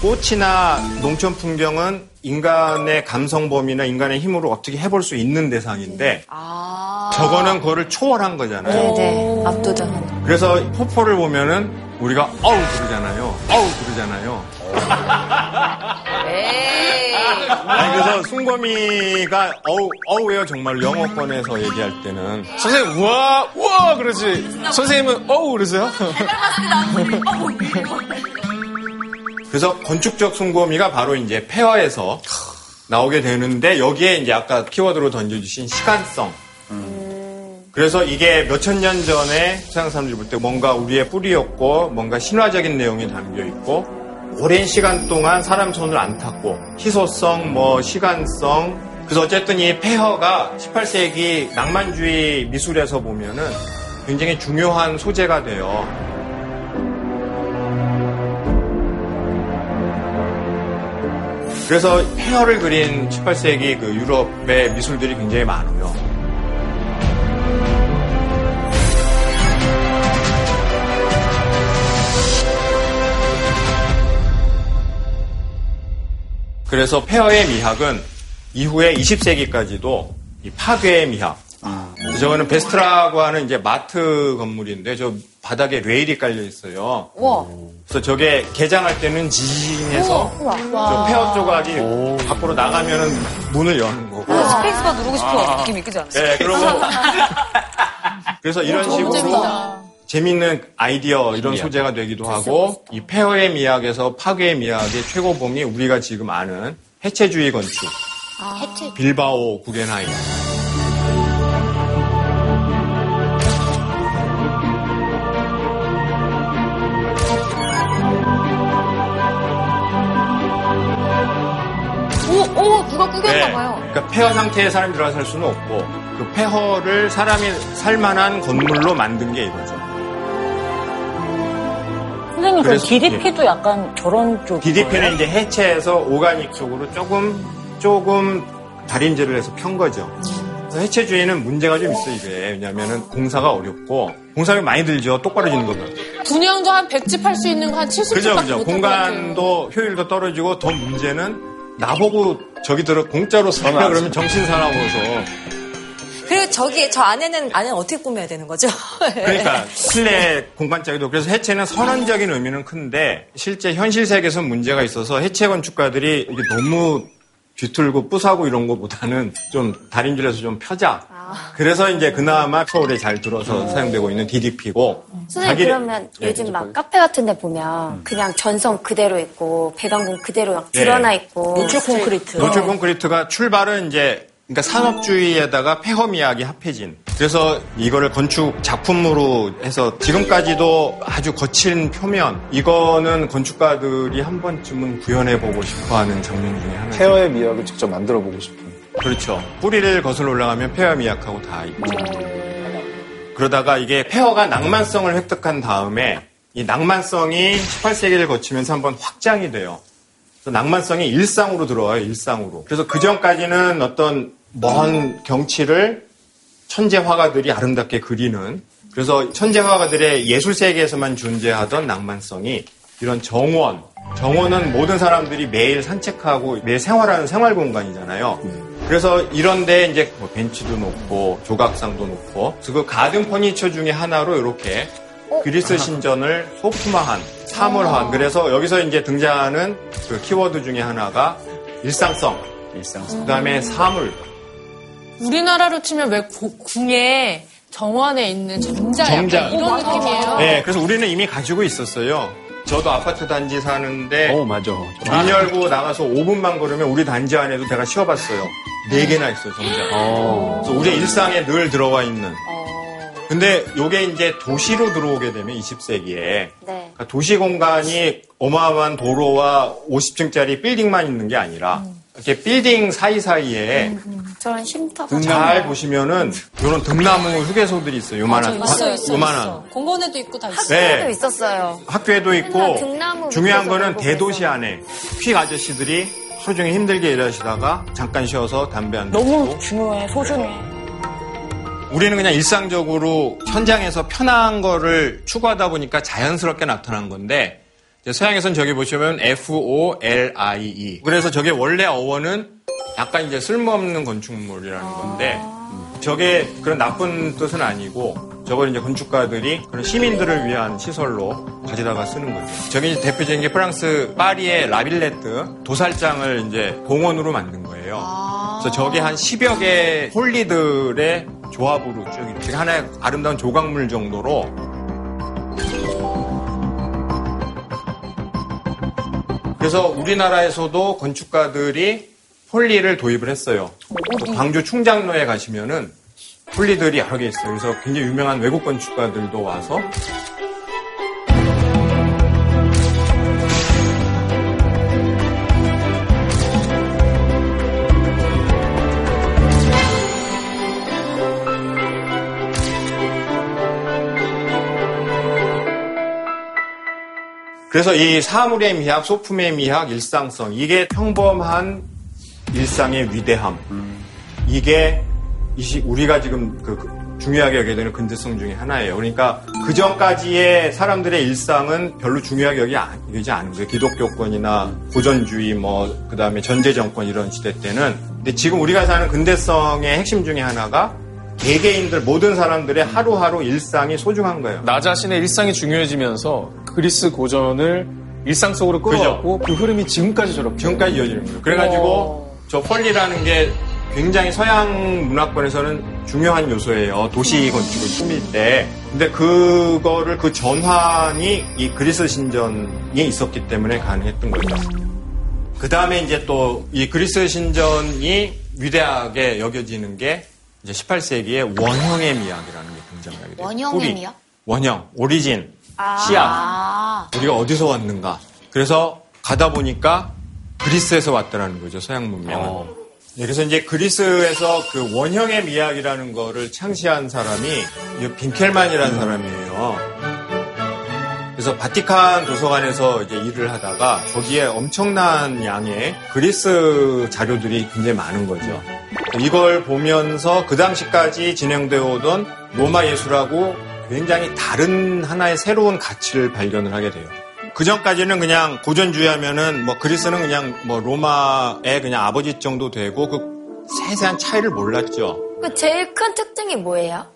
Speaker 8: 꽃이나 농촌 풍경은 인간의 감성 범위나 인간의 힘으로 어떻게 해볼 수 있는 대상인데
Speaker 4: 아.
Speaker 8: 저거는 그거를 초월한 거잖아요.
Speaker 2: 네네. 압도당하는.
Speaker 8: 그래서 포포를 보면은 우리가 어우 그러잖아요. 어우 그러잖아요.
Speaker 4: 에이.
Speaker 8: 아니 그래서 숭거미가 어우 어우예요 정말 영어권에서 얘기할 때는
Speaker 3: 선생님, 우와, 우와, 그러지. 선생님은, 어우, 그러세요?
Speaker 8: 그래서 건축적 숭고미가 바로 이제 폐허에서 나오게 되는데 여기에 이제 아까 키워드로 던져주신 시간성. 그래서 이게 몇천 년 전에 서양 사람들이 볼 때 뭔가 우리의 뿌리였고 뭔가 신화적인 내용이 담겨 있고 오랜 시간 동안 사람 손을 안 탔고 희소성, 뭐 시간성. 그래서 어쨌든 이 폐허가 18세기 낭만주의 미술에서 보면은 굉장히 중요한 소재가 돼요. 그래서 폐허를 그린 18세기 그 유럽의 미술들이 굉장히 많아요. 그래서 폐허의 미학은 이후에 20세기까지도 이 파괴의 미학. 저거는 베스트라고 하는 이제 마트 건물인데 저 바닥에 레일이 깔려 있어요.
Speaker 4: 우와.
Speaker 8: 그래서 저게 개장할 때는 지징해서 저 폐허 조각이 밖으로 나가면은 문을 여는 거고.
Speaker 4: 스페이스바 누르고 싶은 느낌이 그지 않아요?
Speaker 8: 네, 그러고 그래서 이런 식으로
Speaker 9: 재밌다.
Speaker 8: 재밌는 아이디어 이런. 소재가 되기도 하고 이 폐허의 미학에서 파괴의 미학의 최고봉이 우리가 지금 아는 해체주의 건축
Speaker 4: 해체.
Speaker 8: 빌바오 구겐하임
Speaker 4: 오, 오, 누가 꾸겼나
Speaker 8: 네.
Speaker 4: 봐요.
Speaker 8: 그러니까 폐허 상태의 사람이 들어가 살 수는 없고 그 폐허를 사람이 살 만한 건물로 만든 게 이거죠.
Speaker 7: 선생님, 그럼 DDP도 약간 저런 쪽.
Speaker 8: DDP는 이제 해체해서 오가닉 쪽으로 조금 조금 다림질을 해서 편 거죠. 그래서 해체주의는 문제가 좀 있어 이게 왜냐하면 공사가 어렵고 공사가 많이 들죠. 똑바로 지는 거면.
Speaker 9: 분양도 한 100집 할 수 있는 거 한 70집밖에
Speaker 8: 그죠, 그죠. 공간도 효율도 떨어지고 더 문제는 나보고 저기 들어 공짜로 살라 그러면 정신 사나워서
Speaker 2: 그리고 저기 저 안에는 안에는 어떻게 꾸며야 되는 거죠?
Speaker 8: 그러니까 실내 공간짜기도 그래서 해체는 선언적인 의미는 큰데 실제 현실 세계에서 문제가 있어서 해체 건축가들이 이게 너무 뒤틀고 뿌사고 이런 것보다는 좀 다림질해서 좀 펴자. 그래서 이제 그나마 서울에 잘 들어서 사용되고 있는 DDP고
Speaker 10: 선생님 그러면
Speaker 8: 네,
Speaker 10: 요즘 막 카페 같은 데 보면 그냥 전성 그대로 있고 배관공 그대로 막 드러나
Speaker 8: 네.
Speaker 10: 있고
Speaker 7: 노출 콘크리트.
Speaker 8: 노출 콘크리트가 출발은 이제 그러니까 산업주의에다가 폐허미학이 합해진. 그래서 이거를 건축 작품으로 해서 지금까지도 아주 거친 표면. 이거는 건축가들이 한 번쯤은 구현해보고 싶어하는 장면 중에 하나죠.
Speaker 3: 폐허의 미학을 직접 만들어 보고 싶은.
Speaker 8: 그렇죠. 뿌리를 거슬러 올라가면 폐허 미학하고 다 있죠. 그러다가 이게 폐허가 낭만성을 획득한 다음에 이 낭만성이 18세기를 거치면서 한번 확장이 돼요. 낭만성이 일상으로 들어와요, 일상으로. 그래서 그 전까지는 어떤 먼 경치를 천재 화가들이 아름답게 그리는 그래서 천재 화가들의 예술 세계에서만 존재하던 낭만성이 이런 정원, 정원은 모든 사람들이 매일 산책하고 매일 생활하는 생활 공간이잖아요. 그래서 이런데 이제 뭐 벤치도 놓고 조각상도 놓고 그 가든 퍼니처 중에 하나로 이렇게 그리스 신전을 소품화한 사물화한 그래서 여기서 이제 등장하는 그 키워드 중에 하나가 일상성, 일상성. 그 다음에 사물.
Speaker 9: 우리나라로 치면 왜 고- 궁에 정원에 있는 정자, 약간
Speaker 8: 정자.
Speaker 9: 이런 느낌이에요.
Speaker 8: 네, 그래서 우리는 이미 가지고 있었어요. 저도 아파트 단지 사는데
Speaker 5: 어, 맞아.
Speaker 8: 문 열고 나가서 5분만 걸으면 우리 단지 안에도 제가 쉬어봤어요. 네 개나 있어요, 정자. 그래서 우리 일상에 늘 들어와 있는. 근데 요게 이제 도시로 들어오게 되면 20세기에
Speaker 10: 네.
Speaker 8: 그러니까 도시 공간이 어마어마한 도로와 50층짜리 빌딩만 있는 게 아니라 이렇게 빌딩 사이사이에
Speaker 10: 저런 쉼터
Speaker 8: 잘 보시면은 이런 등나무 휴게소들이 있어요. 요만한.
Speaker 1: 있어, 있어,
Speaker 8: 요만한.
Speaker 1: 있어. 공원에도 있고 다 있어.
Speaker 8: 네.
Speaker 4: 학교도 있었어요.
Speaker 8: 학교에도 있고
Speaker 10: 등나무
Speaker 8: 중요한 거는 대도시. 안에 휙 아저씨들이 하루 종일 힘들게 일하시다가 잠깐 쉬어서 담배 한 대.
Speaker 7: 너무. 중요해, 소중해.
Speaker 8: 우리는 그냥 일상적으로 현장에서 편한 거를 추구하다 보니까 자연스럽게 나타난 건데 서양에서는 저기 보시면 F-O-L-I-E. 그래서 저게 원래 어원은 약간 이제 쓸모없는 건축물이라는 건데 저게 그런 나쁜 뜻은 아니고 저걸 이제 건축가들이 그런 시민들을 위한 시설로 가져다가 쓰는 거죠. 저게 이제 대표적인 게 프랑스 파리의 라빌레트 도살장을 이제 공원으로 만든 거예요. 그래서 저게 한 10여 개 folly들의 조합으로 쭉 하나의 아름다운 조각물 정도로 그래서 우리나라에서도 건축가들이 홀리를 도입을 했어요. 광주 충장로에 가시면은 folly들이 여러 개 있어요. 그래서 굉장히 유명한 외국 건축가들도 와서 그래서 이 사물의 미학, 소품의 미학, 일상성 이게 평범한 일상의 위대함 이게 우리가 지금 그- 그 중요하게 여겨야 되는 근대성 중에 하나예요. 그러니까 그 전까지의 사람들의 일상은 별로 중요하게 안- 여기지 않은 거예요. 기독교권이나 고전주의 뭐 그 다음에 전제 정권 이런 시대 때는 근데 지금 우리가 사는 근대성의 핵심 중에 하나가 개개인들 모든 사람들의 하루하루 일상이 소중한 거예요.
Speaker 3: 나 자신의 일상이 중요해지면서 그리스 고전을 일상 속으로 끌어왔고 그 흐름이 지금까지 저렇게
Speaker 8: 지금까지 이어지는 거예요. 그래가지고 저 폴리라는 게 굉장히 서양 문화권에서는 중요한 요소예요. 도시 건축을 꾸밀 때. 근데 그거를 그 전환이 이 그리스 신전에 있었기 때문에 가능했던 거죠. 그 다음에 이제 또 이 그리스 신전이 위대하게 여겨지는 게 이제 18세기의 원형의 미학이라는 게 등장하게 돼요.
Speaker 4: 원형의
Speaker 8: 뿌리.
Speaker 4: 미학?
Speaker 8: 원형, 오리진.
Speaker 4: 아.
Speaker 8: 우리가 어디서 왔는가. 그래서 가다 보니까 그리스에서 왔다라는 거죠, 서양 문명은. 네, 그래서 이제 그리스에서 그 원형의 미학이라는 거를 창시한 사람이 이 빈켈만이라는 사람이에요. 그래서 바티칸 도서관에서 이제 일을 하다가 거기에 엄청난 양의 그리스 자료들이 굉장히 많은 거죠. 이걸 보면서 그 당시까지 진행되어 오던 로마 예술하고 굉장히 다른 하나의 새로운 가치를 발견을 하게 돼요. 그 전까지는 그냥 고전주의 하면은 뭐 그리스는 그냥 뭐 로마의 그냥 아버지 정도 되고 그 세세한 차이를 몰랐죠.
Speaker 10: 그 제일 큰 특징이 뭐예요?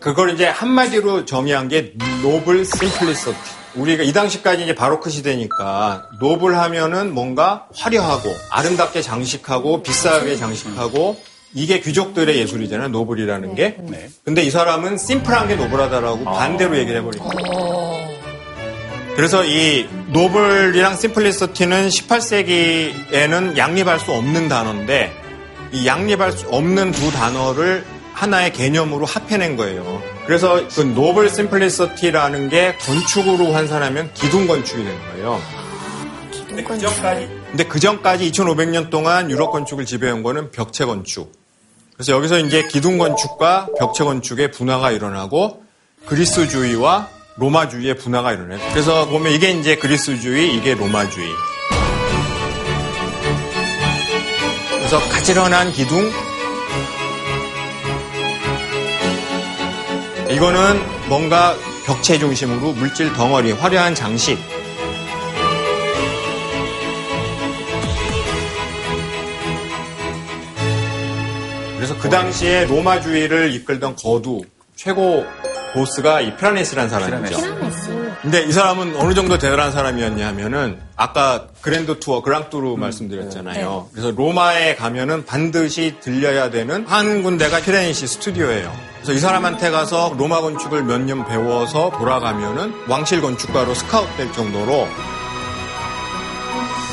Speaker 8: 그걸 이제 한마디로 정의한 게 노블 심플리서티. 우리가 이 당시까지 이제 바로크 시대니까 노블 하면은 뭔가 화려하고 아름답게 장식하고 비싸게 장식하고 이게 귀족들의 예술이잖아요. noble이라는 게. 근데 이 사람은 심플한 게 noble하다라고 반대로 얘기를 해버린 거예요. 그래서 이 noble이랑 simplicity는 18세기에는 양립할 수 없는 단어인데 이 양립할 수 없는 두 단어를 하나의 개념으로 합해낸 거예요. 그래서 그 noble simplicity라는 게 건축으로 환산하면 기둥 건축이 되는 거예요. 근데 그 전까지, 근데 그 전까지 2500년 동안 유럽 건축을 지배한 거는 벽체 건축. 그래서 여기서 이제 기둥 건축과 벽체 건축의 분화가 일어나고 그리스주의와 로마주의의 분화가 일어나요. 그래서 보면 이게 이제 그리스주의, 이게 로마주의. 그래서 가지런한 기둥, 이거는 뭔가 벽체 중심으로 물질 덩어리, 화려한 장식. 그래서 그 당시에 로마주의를 이끌던 거두, 최고 보스가 이 피라네시라는 사람이죠. 근데 이 사람은 어느 정도 대단한 사람이었냐 하면은 아까 Grand Tour, Grand Tour 말씀드렸잖아요. 그래서 로마에 가면은 반드시 들려야 되는 한 군데가 피라네시 스튜디오예요. 그래서 이 사람한테 가서 로마 건축을 몇 년 배워서 돌아가면은 왕실 건축가로 스카웃 될 정도로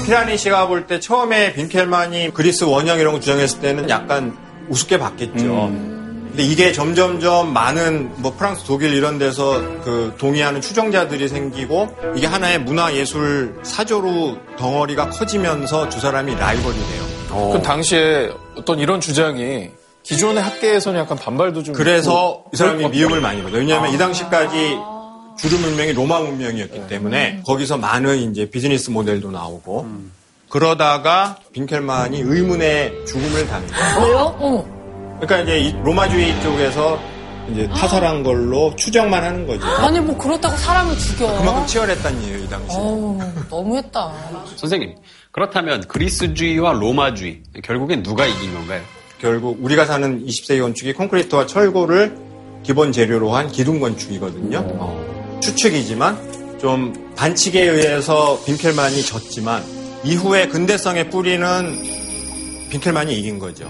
Speaker 8: 피라니시가 볼 때 처음에 빈켈만이 그리스 원형 이런 거 주장했을 때는 약간 우습게 봤겠죠. 근데 이게 점점점 많은 뭐 프랑스, 독일 이런 데서 그 동의하는 추종자들이 생기고 이게 하나의 문화 예술 사조로 덩어리가 커지면서 두 사람이 라이벌이 돼요.
Speaker 3: 그 당시에 어떤 이런 주장이 기존의 학계에서는 약간 반발도 좀
Speaker 8: 그래서
Speaker 3: 있고
Speaker 8: 이 사람이 미움을 많이 받아요. 왜냐하면 이 당시까지 주류 문명이 로마 문명이었기 때문에 거기서 많은 이제 비즈니스 모델도 나오고 그러다가 빈켈만이 의문의 죽음을 당해요.
Speaker 9: 왜요?
Speaker 8: 그러니까 이제 이 로마주의 쪽에서 이제 타살한 걸로 추정만 하는 거죠.
Speaker 9: 아니 뭐 그렇다고 사람을 죽여.
Speaker 8: 그만큼 치열했다는 얘기예요, 이 당시에.
Speaker 9: 어우, 너무했다.
Speaker 5: 선생님, 그렇다면 그리스주의와 로마주의 결국엔 누가 이긴 건가요?
Speaker 8: 결국 우리가 사는 20세기 건축이 콘크리트와 철골을 기본 재료로 한 기둥 건축이거든요. 추측이지만 좀 반칙에 의해서 빈켈만이 졌지만 이후에 근대성의 뿌리는 빈켈만이 이긴 거죠.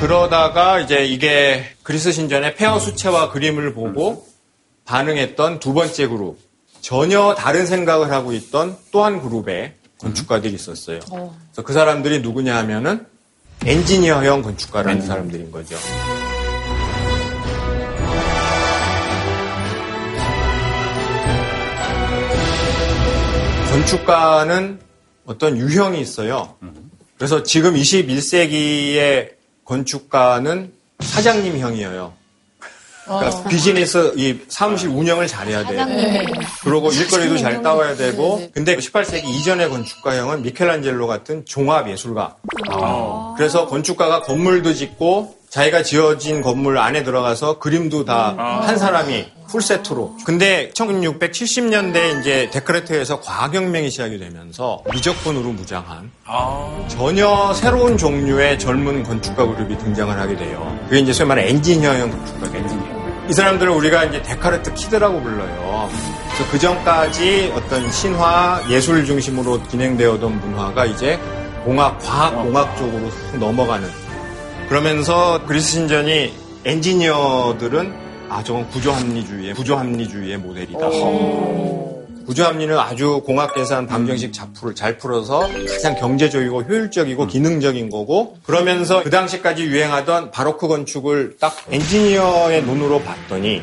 Speaker 8: 그러다가 이제 이게 그리스 신전의 폐허 수채화 그림을 보고 반응했던 두 번째 그룹. 전혀 다른 생각을 하고 있던 또 한 그룹의 건축가들이 있었어요. 그래서 그 사람들이 누구냐 하면은 엔지니어형 건축가라는 사람들인 거죠. 건축가는 어떤 유형이 있어요. 그래서 지금 21세기의 건축가는 사장님형이에요. 그러니까 비즈니스 이 사무실 운영을 잘해야 돼요. 그리고 일거리도 잘 따와야 되고. 근데 18세기 이전의 건축가형은 미켈란젤로 같은 종합 예술가. 그래서 건축가가 건물도 짓고 자기가 지어진 건물 안에 들어가서 그림도 다 한 사람이 풀세트로. 근데 1670년대 이제 데크레트에서 과학혁명이 시작이 되면서 미적분으로 무장한 전혀 새로운 종류의 젊은 건축가 그룹이 등장을 하게 돼요. 그게 이제 소위 말하는 엔지니어형 건축가겠죠. 이 사람들을 우리가 이제 데카르트 kid라고 불러요. 그래서 그 전까지 어떤 신화, 예술 중심으로 진행되었던 문화가 이제 공학, 과학, 공학 쪽으로 훅 넘어가는. 그러면서 그리스 신전이 엔지니어들은 아, 저건 구조합리주의의, 구조합리주의의 모델이다. 구조합리는 아주 공학 계산 방정식 자풀을 잘 풀어서 가장 경제적이고 효율적이고 기능적인 거고 그러면서 그 당시까지 유행하던 바로크 건축을 딱 엔지니어의 눈으로 봤더니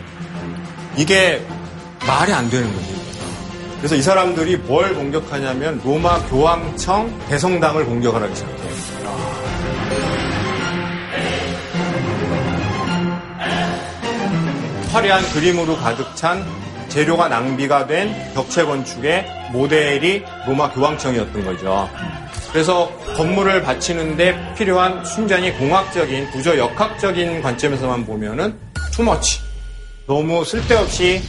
Speaker 8: 이게 말이 안 되는 거지. 그래서 이 사람들이 뭘 공격하냐면 로마 교황청 대성당을 공격을 하기 시작해요. 화려한 그림으로 가득 찬 재료가 낭비가 된 벽체 건축의 모델이 로마 교황청이었던 거죠. 그래서 건물을 받치는데 필요한 순전히 공학적인 구조 역학적인 관점에서만 보면은 투머치 너무 쓸데없이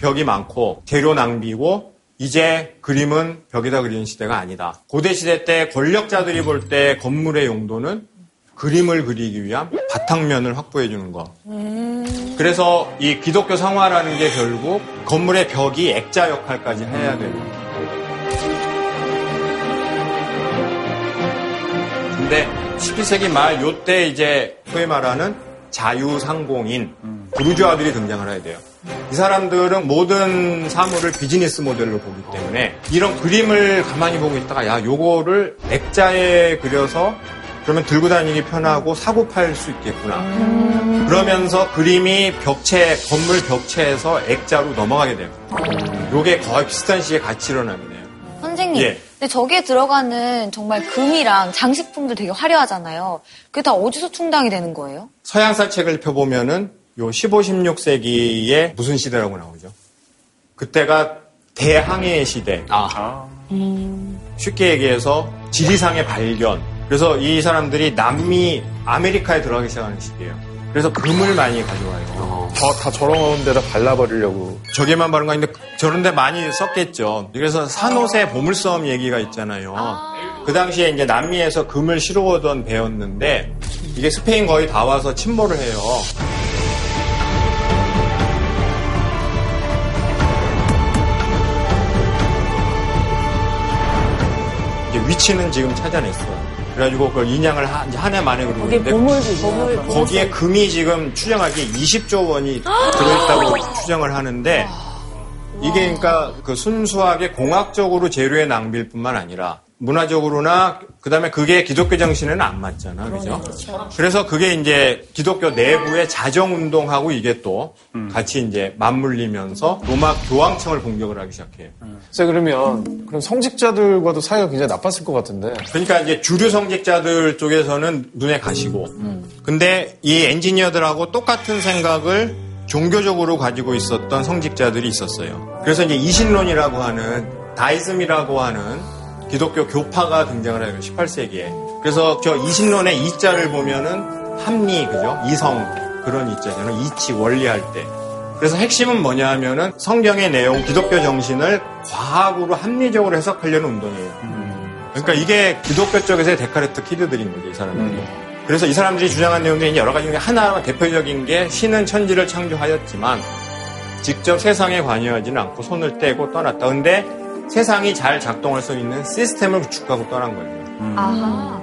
Speaker 8: 벽이 많고 재료 낭비고 이제 그림은 벽에다 그리는 시대가 아니다. 고대 시대 때 권력자들이 볼 때 건물의 용도는 그림을 그리기 위한 바탕면을 확보해 주는 것. 그래서 이 기독교 상화라는 게 결국 건물의 벽이 액자 역할까지 해야 되는 거예요. 근데 17세기 말 요때 이제 소위 말하는 자유상공인 부르주 아들이 등장을 해야 돼요. 이 사람들은 모든 사물을 비즈니스 모델로 보기 때문에 이런 그림을 가만히 보고 있다가 야 요거를 액자에 그려서 그러면 들고 다니기 편하고 사고 팔 수 있겠구나. 그러면서 그림이 벽체 건물 벽체에서 액자로 넘어가게 돼요. 요게 거의 비슷한 시기에 같이 일어나게 돼요.
Speaker 4: 선생님,
Speaker 8: 예.
Speaker 4: 근데 저기에 들어가는 정말 금이랑 장식품들 되게 화려하잖아요. 그게 다 어디서 충당이 되는 거예요?
Speaker 8: 서양사 책을 펴보면은 요 15, 16세기에 무슨 시대라고 나오죠? 그때가 대항해 시대. 쉽게 얘기해서 지리상의 발견. 그래서 이 사람들이 남미 아메리카에 들어가기 시작하는 시기예요. 그래서 금을 많이 가져와요.
Speaker 3: 저, 다 저런 데다 발라버리려고.
Speaker 8: 저게만 바른 거 아닌데 저런 데 많이 썼겠죠. 그래서 산호세 보물섬 얘기가 있잖아요. 그 당시에 이제 남미에서 금을 실어오던 배였는데 이게 스페인 거의 다 와서 침몰을 해요. 이제 위치는 지금 찾아냈어요. 그래가지고 그걸 인양을 한, 이제 한해 만에 그러고
Speaker 7: 거기에
Speaker 8: 있는데
Speaker 7: 보물도 있어요.
Speaker 8: 거기에 금이 지금 추정하기에 20조 원이 들어있다고 추정을 하는데 이게 그러니까 그 순수하게 공학적으로 재료의 낭비일 뿐만 아니라 문화적으로나 그다음에 그게 기독교 정신에는 안 맞잖아. 그죠? 그래서 그게 이제 기독교 내부의 자정 운동하고 이게 또 같이 이제 맞물리면서 로마 교황청을 공격을 하기 시작해요.
Speaker 3: 그래서 그러면, 그럼 성직자들과도 사이가 굉장히 나빴을 것 같은데.
Speaker 8: 그러니까 이제 주류 성직자들 쪽에서는 눈에 가시고, 근데 이 엔지니어들하고 똑같은 생각을 종교적으로 가지고 있었던 성직자들이 있었어요. 그래서 이제 이신론이라고 하는 다이즘이라고 하는 기독교 교파가 등장을 해요. 18세기에. 그래서 저 이신론의 이자를 보면은 합리, 그죠? 이성 그런 이자잖아요. 이치 원리할 때. 그래서 핵심은 뭐냐 하면은 성경의 내용, 기독교 정신을 과학으로 합리적으로 해석하려는 운동이에요. 그러니까 이게 기독교 쪽에서의 데카르트 키드들인 거죠, 이 사람들이. 그래서 이 사람들이 주장한 내용 중에 여러 가지 중에 하나 대표적인 게 신은 천지를 창조하였지만 직접 세상에 관여하지는 않고 손을 떼고 떠났다. 근데 세상이 잘 작동할 수 있는 시스템을 구축하고 떠난 거예요.
Speaker 4: 아하.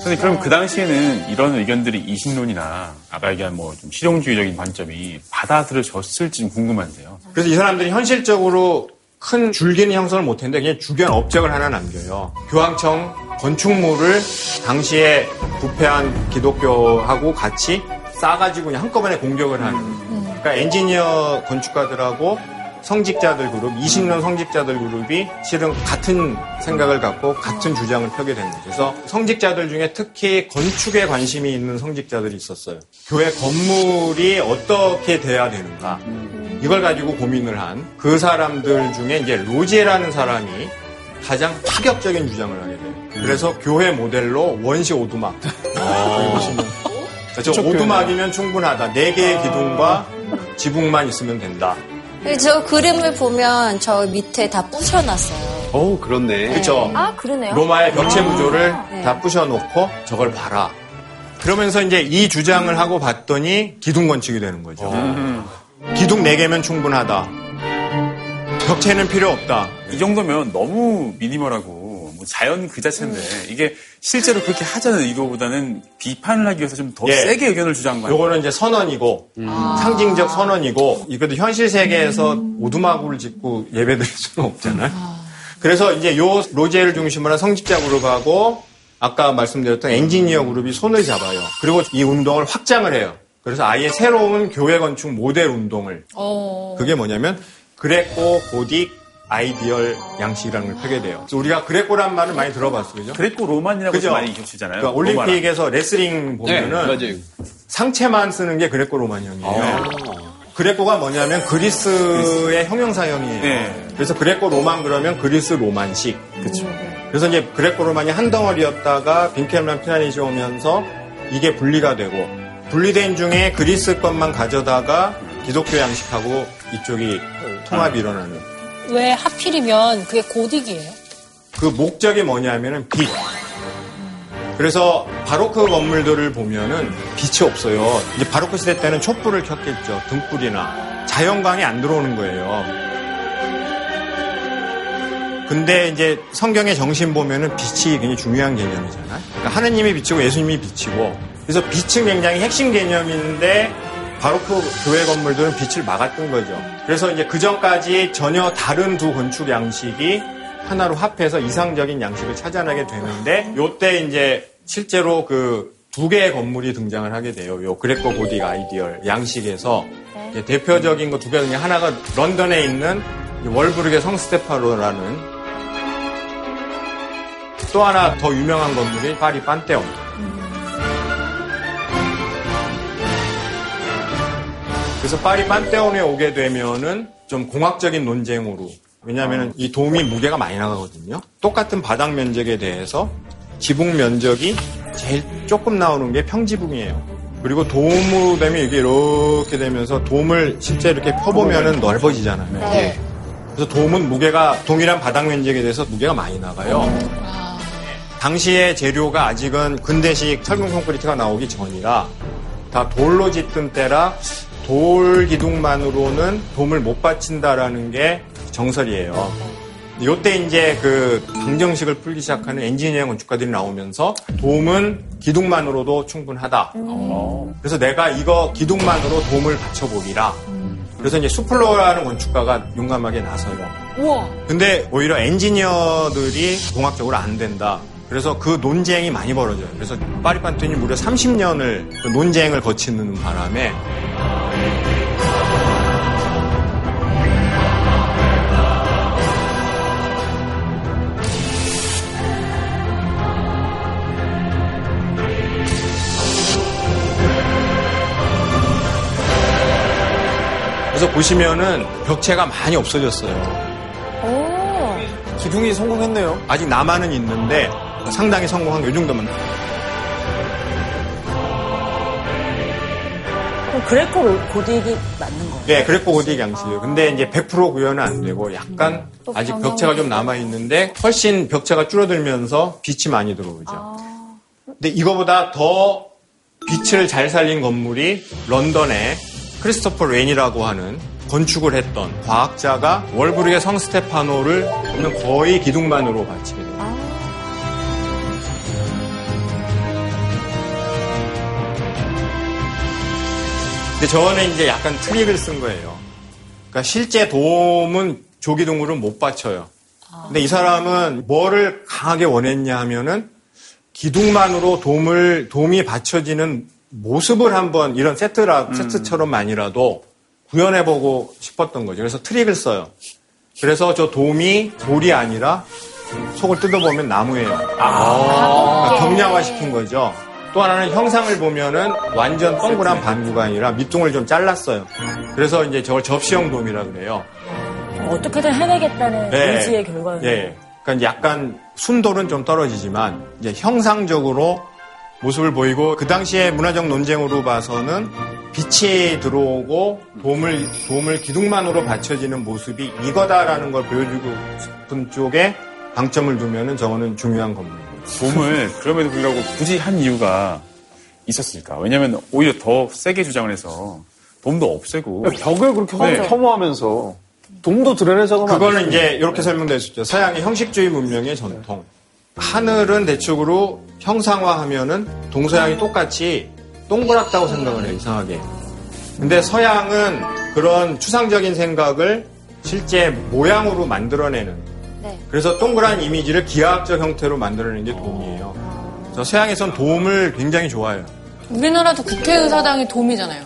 Speaker 6: 선생님, 그럼 그 당시에는 이런 의견들이 이신론이나 아까 얘기한 뭐 좀 실용주의적인 관점이 받아들여졌을지 좀 궁금한데요.
Speaker 8: 그래서 이 사람들이 현실적으로 큰 줄기는 형성을 못했는데 그냥 주변 업적을 하나 남겨요. 교황청 건축물을 당시에 부패한 기독교하고 같이 싸가지고 그냥 한꺼번에 공격을 하는. 그러니까 엔지니어 건축가들하고 성직자들 그룹, 이신론 성직자들 그룹이 실은 같은 생각을 갖고 같은 주장을 펴게 된 거죠. 그래서 성직자들 중에 특히 건축에 관심이 있는 성직자들이 있었어요. 교회 건물이 어떻게 돼야 되는가. 이걸 가지고 고민을 한 그 사람들 중에 이제 로제라는 사람이 가장 파격적인 주장을 하게 돼요. 그래서 교회 모델로 원시 오두막. 보시면 그렇죠. 오두막이면 충분하다. 네 개의 기둥과 지붕만 있으면 된다.
Speaker 2: 저 그림을 보면 저 밑에 다 부셔놨어요.
Speaker 5: 오, 그렇네.
Speaker 8: 그렇죠.
Speaker 10: 아, 그러네요.
Speaker 8: 로마의 벽체 구조를
Speaker 2: 네.
Speaker 8: 다 부셔놓고 저걸 봐라. 그러면서 이제 이 주장을 하고 봤더니 기둥 건축이 되는 거죠. 기둥 4개면 충분하다. 벽체는 필요 없다.
Speaker 6: 이 정도면 너무 미니멀하고 뭐 자연 그 자체인데 이게 실제로 그렇게 하자는 의도보다는 비판을 하기 위해서 좀더
Speaker 8: 예.
Speaker 6: 세게 의견을 주장한 거예요.
Speaker 8: 요거는 이제 선언이고 상징적 선언이고 이것도 현실 세계에서 오두막을 짓고 예배드릴 수는 없잖아요. 그래서 이제 요 로제를 중심으로 한 성직자 그룹하고 아까 말씀드렸던 엔지니어 그룹이 손을 잡아요. 그리고 이 운동을 확장을 해요. 그래서 아예 새로운 교회 건축 모델 운동을
Speaker 1: 어.
Speaker 8: 그게 뭐냐면 Greco Gothic ideal 양식이라는 걸 펴게 돼요. 우리가 Greco란 말을 많이 들어봤어요. 그죠?
Speaker 6: Greco Roman이라고
Speaker 8: 그죠?
Speaker 6: 많이 겹치잖아요.
Speaker 8: 그러니까 올림픽에서 레슬링
Speaker 5: 네,
Speaker 8: 보면은
Speaker 5: 맞아요.
Speaker 8: 상체만 쓰는 게 그레코로만형이에요.
Speaker 5: 아.
Speaker 8: Greco가 뭐냐면 그리스의 형용사형이에요.
Speaker 6: 네.
Speaker 8: 그래서 Greco Roman 그러면 그리스 로마식.
Speaker 6: 그렇죠.
Speaker 8: 그래서 이제 그레코 로만이 한 덩어리였다가 빈켈만 피라니시 오면서 이게 분리가 되고 분리된 중에 그리스 것만 가져다가 기독교 양식하고 이쪽이 통합이 일어나는.
Speaker 1: 왜 하필이면 그게 고딕이에요?
Speaker 8: 그 목적이 뭐냐면은 빛. 그래서 바로크 건물들을 보면은 빛이 없어요. 이제 바로크 시대 때는 촛불을 켰겠죠. 등불이나. 자연광이 안 들어오는 거예요. 근데 이제 성경의 정신 보면은 빛이 굉장히 중요한 개념이잖아요. 그러니까 하느님이 빛이고 예수님이 빛이고. 그래서 빛은 굉장히 핵심 개념인데 바로크 교회 건물들은 빛을 막았던 거죠. 그래서 이제 그 전까지 전혀 다른 두 건축 양식이 하나로 합해서 이상적인 양식을 찾아내게 되는데 요때 이제 실제로 그 두 개의 건물이 등장을 하게 돼요. 요 Greco Gothic ideal 양식에서 이제 대표적인 거 두 개 중에 하나가 런던에 있는 월브르게 성스테파노라는 또 하나 더 유명한 건물이 파리 판테온. 그래서 파리 판테온에 오게 되면은 좀 공학적인 논쟁으로 왜냐하면 이 도움이 무게가 많이 나가거든요. 똑같은 바닥 면적에 대해서 지붕 면적이 제일 조금 나오는 게 평지붕이에요. 그리고 도움으로 되면 이게 이렇게 되면서 도움을 실제 이렇게 펴보면은 넓어지잖아요. 예. 그래서 도움은 무게가 동일한 바닥 면적에 대해서 무게가 많이 나가요. 당시의 재료가 아직은 근대식 철근 콘크리트가 나오기 전이라 다 돌로 짓던 때라 돌 기둥만으로는 도움을 못 받친다라는 게 정설이에요. 요때 이제 그 방정식을 풀기 시작하는 엔지니어 건축가들이 나오면서 도움은 기둥만으로도 충분하다. 그래서 내가 이거 기둥만으로 도움을 받쳐보기라. 그래서 이제 수플로라는 건축가가 용감하게 나서요.
Speaker 1: 우와.
Speaker 8: 근데 오히려 엔지니어들이 공학적으로 안 된다. 그래서 그 논쟁이 많이 벌어져요. 그래서 파리판텐이 무려 30년을 그 논쟁을 거치는 바람에 그래서 보시면은 벽체가 많이 없어졌어요.
Speaker 3: 기둥이 성공했네요.
Speaker 8: 아직 남아는 있는데 상당히 성공한 게 이 정도면
Speaker 7: 그레코 고딕이 맞는 거예요?
Speaker 8: 네, 그랬고 고딕 양식이에요. 근데 이제 100% 구현은 안 되고 약간 아직 벽체가 좀 남아 있는데 훨씬 벽체가 줄어들면서 빛이 많이 들어오죠. 근데 이거보다 더 빛을 잘 살린 건물이 런던에 크리스토퍼 렌이라고 하는 건축을 했던 과학자가 월브룩의 성 스테파노를 보면 거의 기둥만으로 받치게 돼요. 근데 저는 이제 약간 트릭을 쓴 거예요. 그러니까 실제 돔은 저 기둥으로는 못 받쳐요. 근데 이 사람은 뭐를 강하게 원했냐 하면은 기둥만으로 도움을, 도움이 받쳐지는 모습을 한번 이런 세트라, 세트처럼만이라도 구현해보고 싶었던 거죠. 그래서 트릭을 써요. 그래서 저 도움이 돌이 아니라 속을 뜯어보면 나무예요. 그러니까 경량화시킨 거죠. 또 하나는 형상을 보면은 완전 동그란 반구가 아니라 밑둥을 좀 잘랐어요. 그래서 이제 저걸 접시형 돔이라 그래요.
Speaker 7: 어떻게든 해내겠다는
Speaker 8: 네.
Speaker 7: 의지의 결과예요.
Speaker 8: 예. 그러니까 약간 순도는 좀 떨어지지만 이제 형상적으로 모습을 보이고 그 당시에 문화적 논쟁으로 봐서는 빛이 들어오고 도움을 도움을 기둥만으로 받쳐지는 모습이 이거다라는 걸 보여주고 싶은 쪽에 방점을 두면은 저거는 중요한 건물입니다.
Speaker 6: 돔을 그럼에도 불구하고 굳이 한 이유가 있었을까? 왜냐면 오히려 더 세게 주장을 해서 돔도 없애고
Speaker 3: 벽을 그렇게
Speaker 6: 네.
Speaker 3: 혐오하면서 돔도 드러내자고
Speaker 8: 그거는 이제 이렇게 설명될 수 있죠. 서양의 형식주의 문명의 전통. 하늘은 대충으로 형상화하면은 동서양이 똑같이 동그랗다고 생각을 해요, 이상하게. 근데 서양은 그런 추상적인 생각을 실제 모양으로 만들어내는.
Speaker 2: 네.
Speaker 8: 그래서 동그란 이미지를 기하학적 형태로 만들어내는 게 돔이에요. 그래서 서양에선 돔을 굉장히 좋아해요.
Speaker 9: 우리나라도 국회의사당이 돔이잖아요.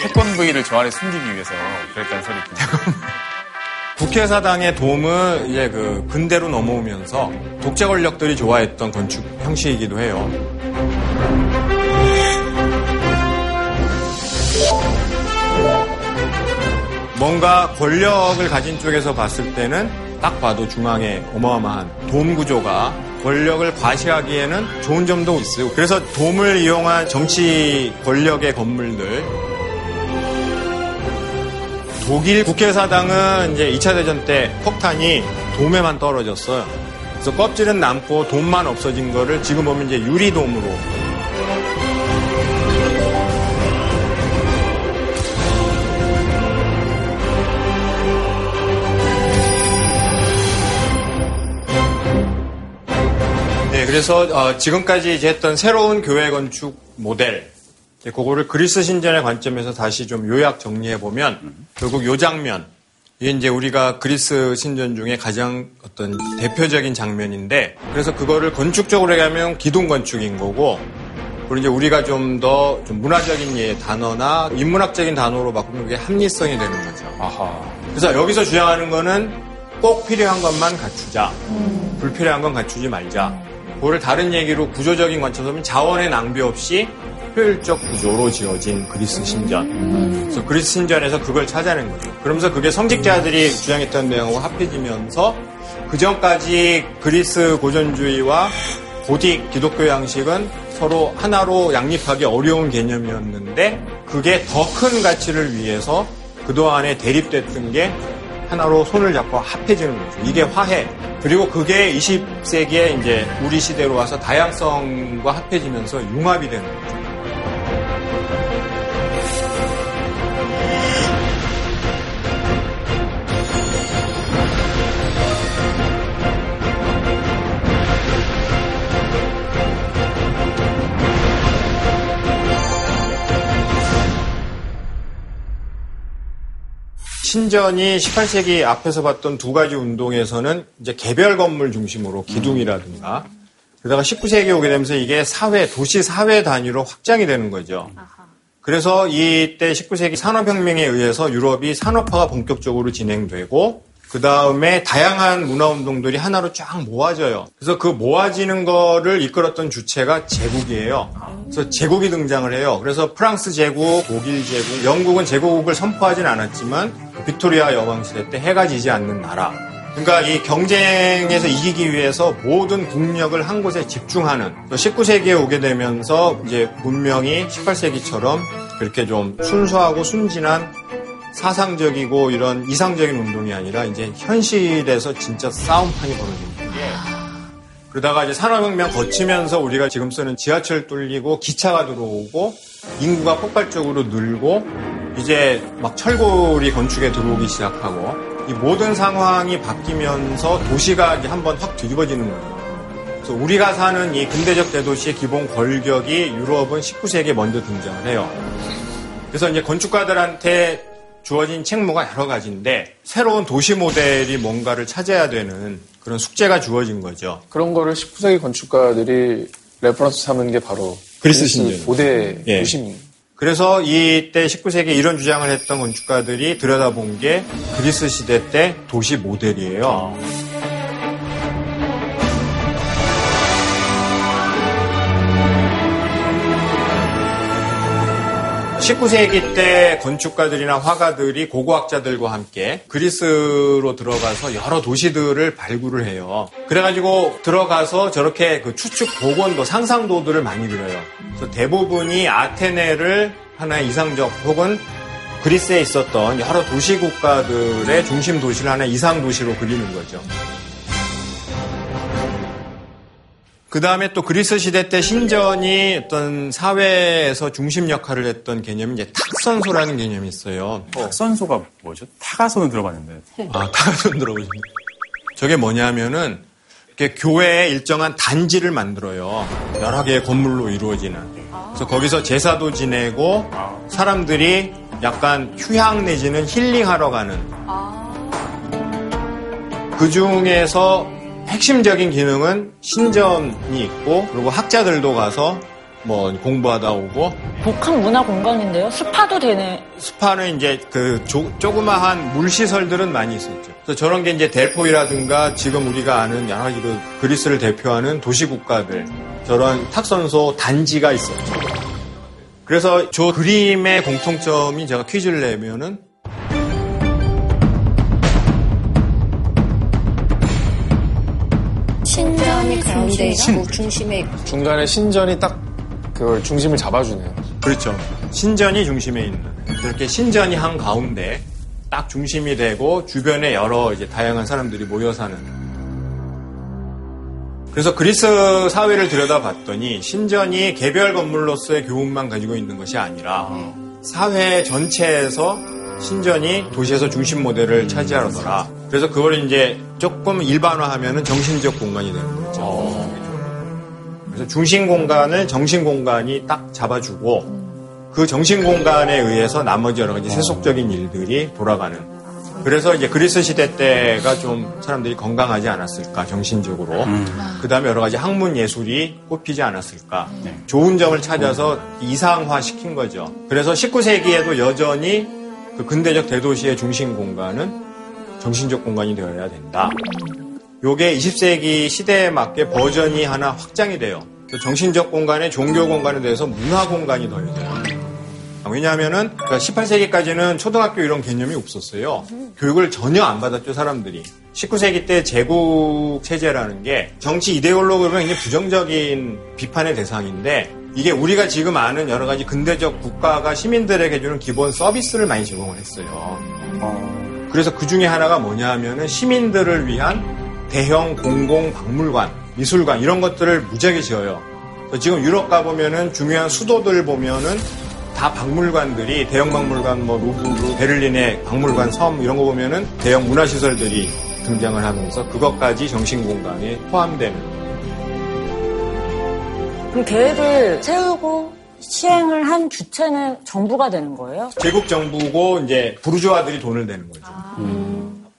Speaker 6: 태권브이를 저 안에 숨기기 위해서 그랬다는 설이 있군요.
Speaker 8: 국회사당의 돔은 이제 그 근대로 넘어오면서 독재 권력들이 좋아했던 건축 형식이기도 해요. 뭔가 권력을 가진 쪽에서 봤을 때는 딱 봐도 중앙에 어마어마한 돔 구조가 권력을 과시하기에는 좋은 점도 있어요. 그래서 돔을 이용한 정치 권력의 건물들 독일 국회사당은 이제 2차 대전 때 폭탄이 돔에만 떨어졌어요. 그래서 껍질은 남고 돔만 없어진 거를 지금 보면 이제 유리돔으로 그래서 어, 지금까지 이제 했던 새로운 교회 건축 모델, 이제 그거를 그리스 신전의 관점에서 다시 좀 요약 정리해 보면 결국 요 장면, 이게 이제 우리가 그리스 신전 중에 가장 어떤 대표적인 장면인데, 그래서 그거를 건축적으로 얘기하면 기둥 건축인 거고, 그리고 이제 우리가 좀 더 좀 문화적인 예, 단어나 인문학적인 단어로 바꾸면 그게 합리성이 되는 거죠. 그래서 여기서 주장하는 거는 꼭 필요한 것만 갖추자. 불필요한 건 갖추지 말자. 그거를 다른 얘기로 구조적인 관점에서 보면 자원의 낭비 없이 효율적 구조로 지어진 그리스 신전. 그래서 그리스 신전에서 그걸 찾아낸 거죠. 그러면서 그게 성직자들이 주장했던 내용하고 합해지면서 그 전까지 그리스 고전주의와 고딕 기독교 양식은 서로 하나로 양립하기 어려운 개념이었는데 그게 더 큰 가치를 위해서 그동안에 대립됐던 게 하나로 손을 잡고 합해지는 거죠. 이게 화해. 그리고 그게 20세기에 이제 우리 시대로 와서 다양성과 합해지면서 융합이 되는 거죠. 신전이 18세기 앞에서 봤던 두 가지 운동에서는 이제 개별 건물 중심으로 기둥이라든가 그러다가 19세기에 오게 되면서 이게 사회, 도시 사회 단위로 확장이 되는 거죠. 그래서 이때 19세기 산업혁명에 의해서 유럽이 산업화가 본격적으로 진행되고 그 다음에 다양한 문화운동들이 하나로 쫙 모아져요. 그래서 그 모아지는 거를 이끌었던 주체가 제국이에요. 그래서 제국이 등장을 해요. 그래서 프랑스 제국, 독일 제국, 영국은 제국을 선포하진 않았지만 빅토리아 여왕 시대 때 해가 지지 않는 나라. 그러니까 이 경쟁에서 이기기 위해서 모든 국력을 한 곳에 집중하는 19세기에 오게 되면서 이제 문명이 18세기처럼 그렇게 좀 순수하고 순진한 사상적이고 이런 이상적인 운동이 아니라 이제 현실에서 진짜 싸움판이 벌어지는 거예요. 그러다가 이제 산업혁명 거치면서 우리가 지금 쓰는 지하철 뚫리고 기차가 들어오고 인구가 폭발적으로 늘고 이제 막 철골이 건축에 들어오기 시작하고 이 모든 상황이 바뀌면서 도시가 이제 한번 확 뒤집어지는 거예요. 그래서 우리가 사는 이 근대적 대도시의 기본 골격이 유럽은 19세기에 먼저 등장을 해요. 그래서 이제 건축가들한테 주어진 책무가 여러 가지인데 새로운 도시 모델이 뭔가를 찾아야 되는 그런 숙제가 주어진 거죠.
Speaker 3: 그런 거를 19세기 건축가들이 reference 삼은 게 바로
Speaker 8: 그리스 신전.
Speaker 3: 고대
Speaker 8: 예.
Speaker 3: 도심.
Speaker 8: 그래서 이때 19세기에 이런 주장을 했던 건축가들이 들여다본 게 그리스 시대 때 도시 모델이에요. 19세기 때 건축가들이나 화가들이 고고학자들과 함께 그리스로 들어가서 여러 도시들을 발굴을 해요. 그래가지고 들어가서 저렇게 그 추측 복원도 상상도들을 많이 그려요. 그래서 대부분이 아테네를 하나의 이상적 혹은 그리스에 있었던 여러 도시 국가들의 중심 도시를 하나 의 이상 도시로 그리는 거죠. 그 다음에 또 그리스 시대 때 신전이 어떤 사회에서 중심 역할을 했던 개념이 이제 탁선소라는 개념이 있어요.
Speaker 6: 탁선소가 뭐죠? 타가선은 들어봤는데.
Speaker 8: 아, 타가선 들어보셨네. 저게 뭐냐면은 이렇게 교회에 일정한 단지를 만들어요. 여러 개의 건물로 이루어지는. 그래서 거기서 제사도 지내고 사람들이 약간 휴양 내지는 힐링하러 가는. 그 중에서 핵심적인 기능은 신전이 있고 그리고 학자들도 가서 뭐 공부하다 오고
Speaker 7: 복합 문화 공간인데요. 스파도 되네.
Speaker 8: 스파는 이제 그 조, 조그마한 물 시설들은 많이 있었죠. 그래서 저런 게 이제 델포이라든가 지금 우리가 아는 여러 가지 그 그리스를 대표하는 도시 국가들 저런 탁선소 단지가 있었죠. 그래서 저 그림의 공통점이 제가 퀴즈를 내면은
Speaker 2: 가운데 있고 중심에 있고
Speaker 3: 중간에 신전이 딱 그걸 중심을 잡아주네요.
Speaker 8: 그렇죠. 신전이 중심에 있는 그렇게 신전이 한 가운데 딱 중심이 되고 주변에 여러 이제 다양한 사람들이 모여 사는 그래서 그리스 사회를 들여다봤더니 신전이 개별 건물로서의 교훈만 가지고 있는 것이 아니라 사회 전체에서 신전이 도시에서 중심 모델을 차지하더라. 그래서 그걸 이제 조금 일반화하면은 정신적 공간이 되는 거죠. 그래서 중심 공간을 정신 공간이 딱 잡아주고 그 정신 공간에 의해서 나머지 여러 가지 세속적인 일들이 돌아가는. 그래서 이제 그리스 시대 때가 좀 사람들이 건강하지 않았을까 정신적으로. 그 다음에 여러 가지 학문 예술이 꼽히지 않았을까. 좋은 점을 찾아서 이상화 시킨 거죠. 그래서 19세기에도 여전히 그 근대적 대도시의 중심 공간은 정신적 공간이 되어야 된다. 요게 20세기 시대에 맞게 버전이 하나 확장이 돼요. 정신적 공간에 종교 공간에 대해서 문화 공간이 더해져요. 왜냐하면은 18세기까지는 초등학교 이런 개념이 없었어요. 교육을 전혀 안 받았죠 사람들이. 19세기 때 제국 체제라는 게 정치 이데올로그가 굉장히 부정적인 비판의 대상인데 이게 우리가 지금 아는 여러 가지 근대적 국가가 시민들에게 주는 기본 서비스를 많이 제공을 했어요. 그래서 그 중에 하나가 뭐냐 하면은 시민들을 위한 대형 공공 박물관, 미술관 이런 것들을 무지하게 지어요. 지금 유럽 가보면은 중요한 수도들 보면은 다 박물관들이 대형 박물관 뭐 루브르, 베를린의 박물관 섬 이런 거 보면은 대형 문화시설들이 등장을 하면서 그것까지 정신 공간에 포함되는
Speaker 7: 그럼 계획을 세우고 시행을 한 주체는 정부가 되는 거예요?
Speaker 8: 제국 정부고 이제 부르주아들이 돈을 내는 거죠.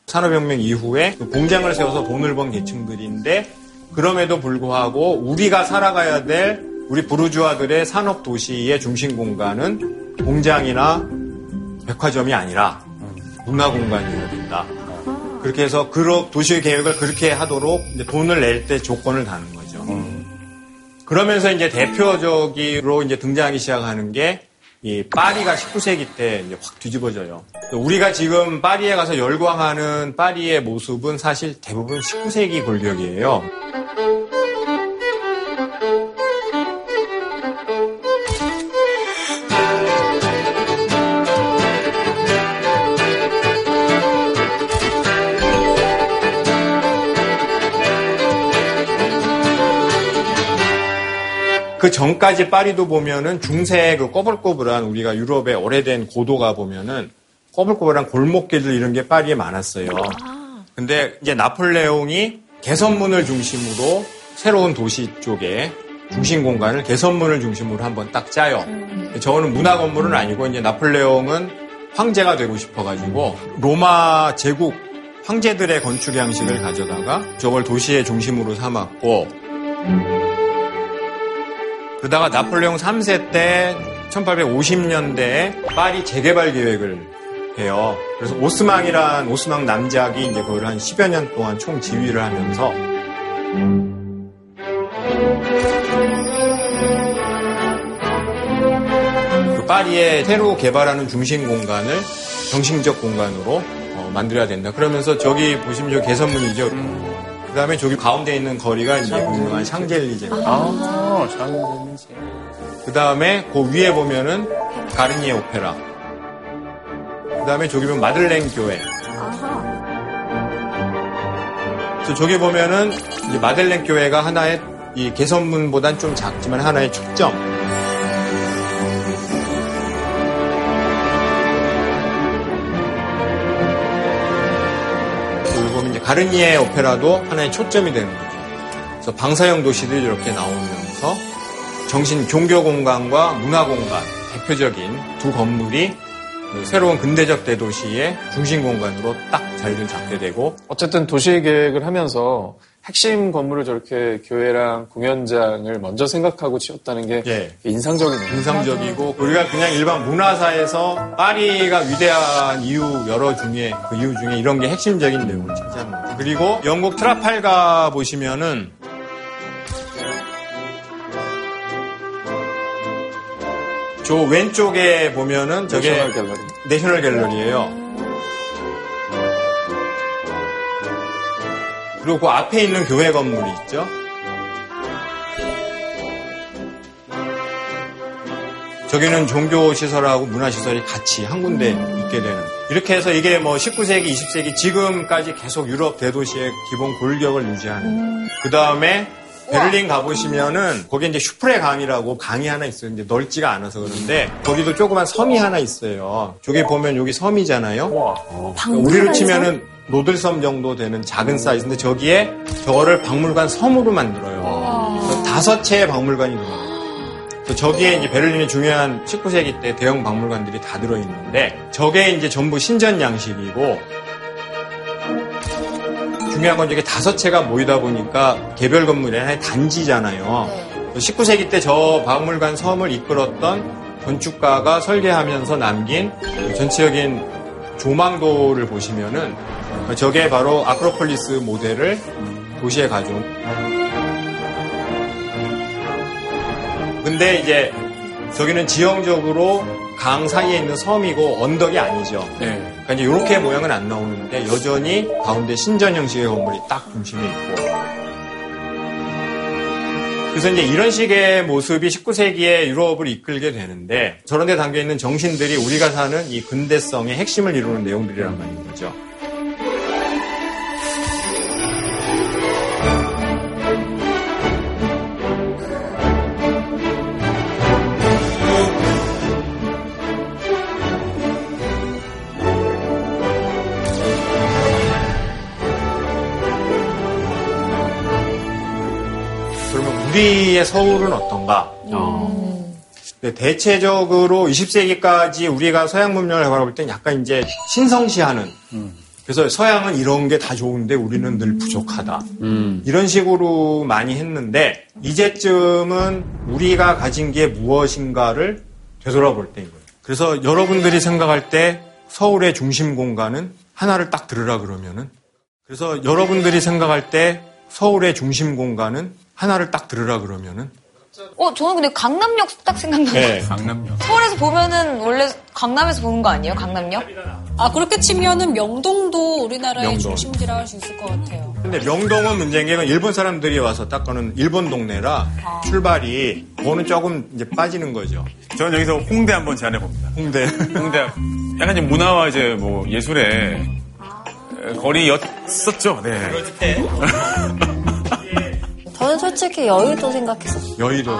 Speaker 8: 산업혁명 이후에 그 공장을 세워서 돈을 번 계층들인데 그럼에도 불구하고 우리가 살아가야 될 우리 부르주아들의 산업 도시의 중심 공간은 공장이나 백화점이 아니라 문화 공간이어야 된다. 그렇게 해서 그 도시 계획을 그렇게 하도록 돈을 낼 때 조건을 다는 거죠. 그러면서 이제 대표적으로 이제 등장하기 시작하는 게 이 파리가 19세기 때 이제 확 뒤집어져요. 우리가 지금 파리에 가서 열광하는 파리의 모습은 사실 대부분 19세기 골격이에요. 그 전까지 파리도 보면은 중세 그 꼬불꼬불한 우리가 유럽의 오래된 고도가 보면은 꼬불꼬불한 골목길들 이런 게 파리에 많았어요. 근데 이제 나폴레옹이 개선문을 중심으로 새로운 도시 쪽에 중심 공간을 개선문을 중심으로 한번 딱 짜요. 저거는 문화 건물은 아니고 이제 나폴레옹은 황제가 되고 싶어가지고 로마 제국 황제들의 건축 양식을 가져다가 저걸 도시의 중심으로 삼았고 그러다가 나폴레옹 3세 때 1850년대에 파리 재개발 계획을 해요. 그래서 오스망이란 오스망 남작이 이제 그걸 한 10여 년 동안 총 지휘를 하면서 그 파리에 새로 개발하는 중심 공간을 정신적 공간으로 어, 만들어야 된다. 그러면서 저기 보시면 저 개선문이죠. 그 다음에 저기 가운데 있는 거리가 이제 유명한 샹젤리제.
Speaker 3: 아, 샹젤리제.
Speaker 8: 그 다음에 그 위에 보면은 가르니에 오페라. 그 다음에 저기 보면 마들렌 교회. 그래서 저기 보면은 이제 마들렌 교회가 하나의 이 개선문보단 좀 작지만 하나의 축점. 가르니에 오페라도 하나의 초점이 되는 거죠. 그래서 방사형 도시들이 이렇게 나오면서 정신 종교 공간과 문화 공간 대표적인 두 건물이 그 새로운 근대적 대도시의 중심 공간으로 딱 자리를 잡게 되고
Speaker 3: 어쨌든 도시 계획을 하면서 핵심 건물을 저렇게 교회랑 공연장을 먼저 생각하고 지었다는 게
Speaker 8: 예.
Speaker 3: 인상적이네요.
Speaker 8: 인상적이고 우리가 그냥 일반 문화사에서 파리가 위대한 이유 여러 중에 그 이유 중에 이런 게 핵심적인 내용을 거죠. 그리고 영국 트라팔가 보시면은 저 왼쪽에 보면은 저게
Speaker 3: 내셔널 갤러리.
Speaker 8: 내셔널 갤러리예요. 그리고 그 앞에 있는 교회 건물이 있죠. 저기는 종교시설하고 문화시설이 같이 한 군데 있게 되는. 이렇게 해서 이게 뭐 19세기, 20세기 지금까지 계속 유럽 대도시의 기본 골격을 유지하는. 그 다음에 베를린 가보시면은 거기 이제 슈프레 강이라고 강이 하나 있어요. 이제 넓지가 않아서 그런데 거기도 조그만 섬이 하나 있어요. 저기 보면 여기 섬이잖아요. 우리로 치면은 노들섬 정도 되는 작은 사이즈인데 저기에 저거를 박물관 섬으로 만들어요. 다섯 채의 박물관이 들어요. 그래서 저기에 이제 베를린의 중요한 19세기 때 대형 박물관들이 다 들어있는데 저게 이제 전부 신전 양식이고 중요한 건 저게 다섯 채가 모이다 보니까 개별 건물이 하나의 단지잖아요. 19세기 때 저 박물관 섬을 이끌었던 건축가가 설계하면서 남긴 그 전체적인 조망도를 보시면은 저게 바로 아크로폴리스 모델을 도시에 가져온. 근데 이제 저기는 지형적으로 강 사이에 있는 섬이고 언덕이 아니죠.
Speaker 3: 네.
Speaker 8: 그러니까 이제 이렇게 모양은 안 나오는데 여전히 가운데 신전 형식의 건물이 딱 중심에 있고. 그래서 이제 이런 식의 모습이 19세기의 유럽을 이끌게 되는데 저런 데 담겨 있는 정신들이 우리가 사는 이 근대성의 핵심을 이루는 내용들이란 말인 거죠. 우리의 서울은 어떤가? 네, 대체적으로 20세기까지 우리가 서양 문명을 바라볼 땐 약간 이제 신성시하는. 그래서 서양은 이런 게 다 좋은데 우리는 늘 부족하다. 이런 식으로 많이 했는데 이제쯤은 우리가 가진 게 무엇인가를 되돌아볼 때인 거예요. 그래서 여러분들이 생각할 때 서울의 중심 공간은 하나를 딱 들으라 그러면은 그래서 여러분들이 생각할 때 서울의 중심 공간은 하나를 딱 들으라 그러면은
Speaker 4: 어, 저는 근데 강남역 딱 생각나요.
Speaker 8: 네.
Speaker 6: 강남역.
Speaker 4: 서울에서 보면은 원래 강남에서 보는 거 아니에요? 강남역?
Speaker 1: 아 그렇게 치면은 명동도 우리나라의
Speaker 8: 명동.
Speaker 1: 중심지라 할 수 있을 것 같아요.
Speaker 8: 근데 명동은 문제인 게 일본 사람들이 와서 닦아는 일본 동네라 출발이 그거는 조금 이제 빠지는 거죠.
Speaker 6: 저는 여기서 홍대 한번 제안해 봅니다.
Speaker 8: 홍대.
Speaker 6: 홍대 약간 이제 문화와 이제 뭐 예술의 거리였었죠. 네.
Speaker 2: 저는 솔직히 여의도 생각했었어요.
Speaker 8: 여의도.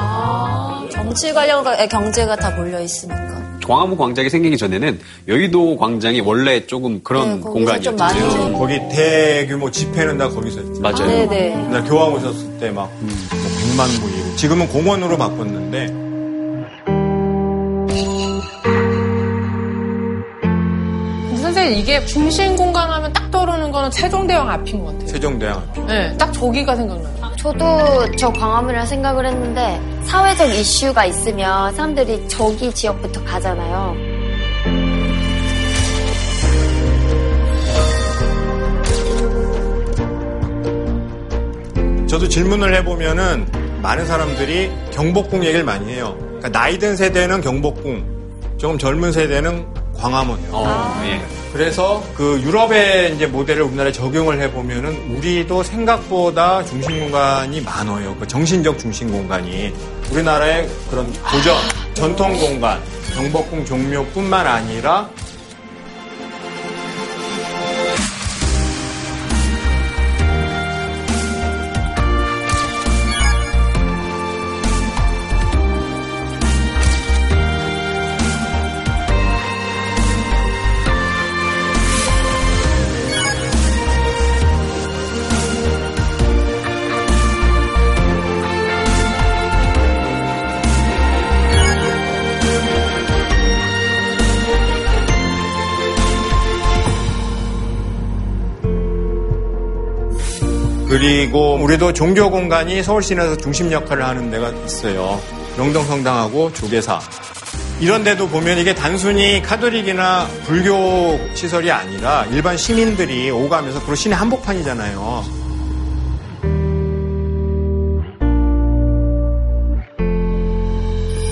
Speaker 2: 정치 관련과 경제가 다 몰려 있으니까.
Speaker 5: 광화문 광장이 생기기 전에는 여의도 광장이 원래 조금 그런
Speaker 2: 네,
Speaker 5: 공간이었잖아요.
Speaker 8: 거기 대규모 집회는 다 거기서 했죠.
Speaker 5: 맞아요.
Speaker 2: 네네.
Speaker 8: 옛날 교황 오셨을 때막 100만 모이고 지금은 공원으로 바꿨는데
Speaker 9: 선생님 이게 중심 공간 하면 딱 떠오르는 거는 세종대왕 앞인 것 같아요.
Speaker 8: 세종대왕 앞에.
Speaker 9: 네, 딱 저기가 생각나요.
Speaker 10: 저도 저 광화문이라 생각을 했는데 사회적 이슈가 있으면 사람들이 저기 지역부터 가잖아요.
Speaker 8: 저도 질문을 해보면은 많은 사람들이 경복궁 얘기를 많이 해요. 그러니까 나이 든 세대는 경복궁, 조금 젊은 세대는 광화문이요.
Speaker 5: 어, 예.
Speaker 8: 그래서 그 유럽의 이제 모델을 우리나라에 적용을 해보면은 우리도 생각보다 중심 공간이 많아요. 그 정신적 중심 공간이. 우리나라의 그런 고전, 전통 공간, 경복궁 종묘뿐만 아니라 그리고 우리도 종교 공간이 서울 시내에서 중심 역할을 하는 데가 있어요. 명동성당하고 조계사. 이런 데도 보면 이게 단순히 카톨릭이나 불교 시설이 아니라 일반 시민들이 오가면서 그리고 시내 한복판이잖아요.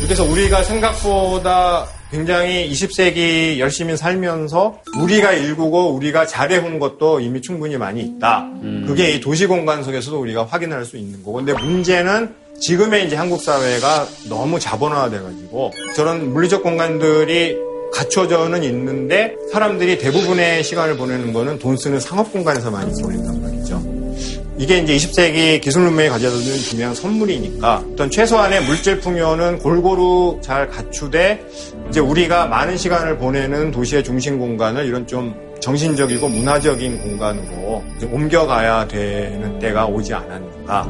Speaker 8: 그래서 우리가 생각보다 굉장히 20세기 열심히 살면서 우리가 일구고 우리가 잘해온 것도 이미 충분히 많이 있다. 그게 이 도시 공간 속에서도 우리가 확인할 수 있는 거고. 근데 문제는 지금의 이제 한국 사회가 너무 자본화돼가지고 저런 물리적 공간들이 갖춰져는 있는데 사람들이 대부분의 시간을 보내는 거는 돈 쓰는 상업 공간에서 많이 보낸단 말이죠. 이게 이제 20세기 기술 문명이 가져다 주는 중요한 선물이니까 어떤 최소한의 물질 풍요는 골고루 잘 갖추되 이제 우리가 많은 시간을 보내는 도시의 중심 공간을 이런 좀 정신적이고 문화적인 공간으로 옮겨가야 되는 때가 오지 않았는가.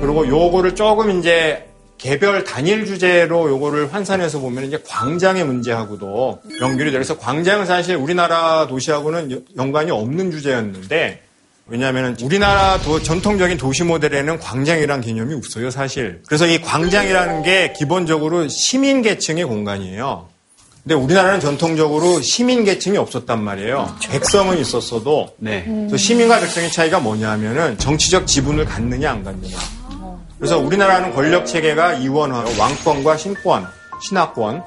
Speaker 8: 그리고 요거를 조금 이제 개별 단일 주제로 요거를 환산해서 보면 이제 광장의 문제하고도 연결이 돼서 광장은 사실 우리나라 도시하고는 여- 연관이 없는 주제였는데 왜냐하면 우리나라 도- 전통적인 도시 모델에는 광장이란 개념이 없어요, 사실. 그래서 이 광장이라는 게 기본적으로 시민 계층의 공간이에요. 근데 우리나라는 전통적으로 시민 계층이 없었단 말이에요. 백성은 있었어도
Speaker 5: 네.
Speaker 8: 시민과 백성의 차이가 뭐냐면은 정치적 지분을 갖느냐 안 갖느냐. 그래서 우리나라는 권력 체계가 이원화, 왕권과 신권, 신하권.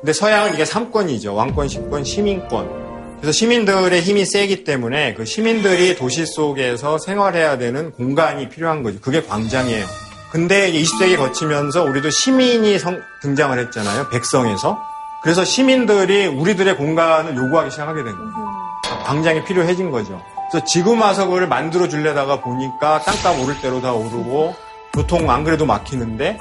Speaker 8: 근데 서양은 이게 삼권이죠. 왕권, 신권, 시민권. 그래서 시민들의 힘이 세기 때문에 그 시민들이 도시 속에서 생활해야 되는 공간이 필요한 거죠. 그게 광장이에요. 근데 이제 20세기 거치면서 우리도 시민이 성- 등장을 했잖아요. 백성에서. 그래서 시민들이 우리들의 공간을 요구하기 시작하게 된 거예요. 광장이 필요해진 거죠. 그래서 지금 와서 그걸 만들어 줄래다가 보니까 땅값 오를 대로 다 오르고 교통 안 그래도 막히는데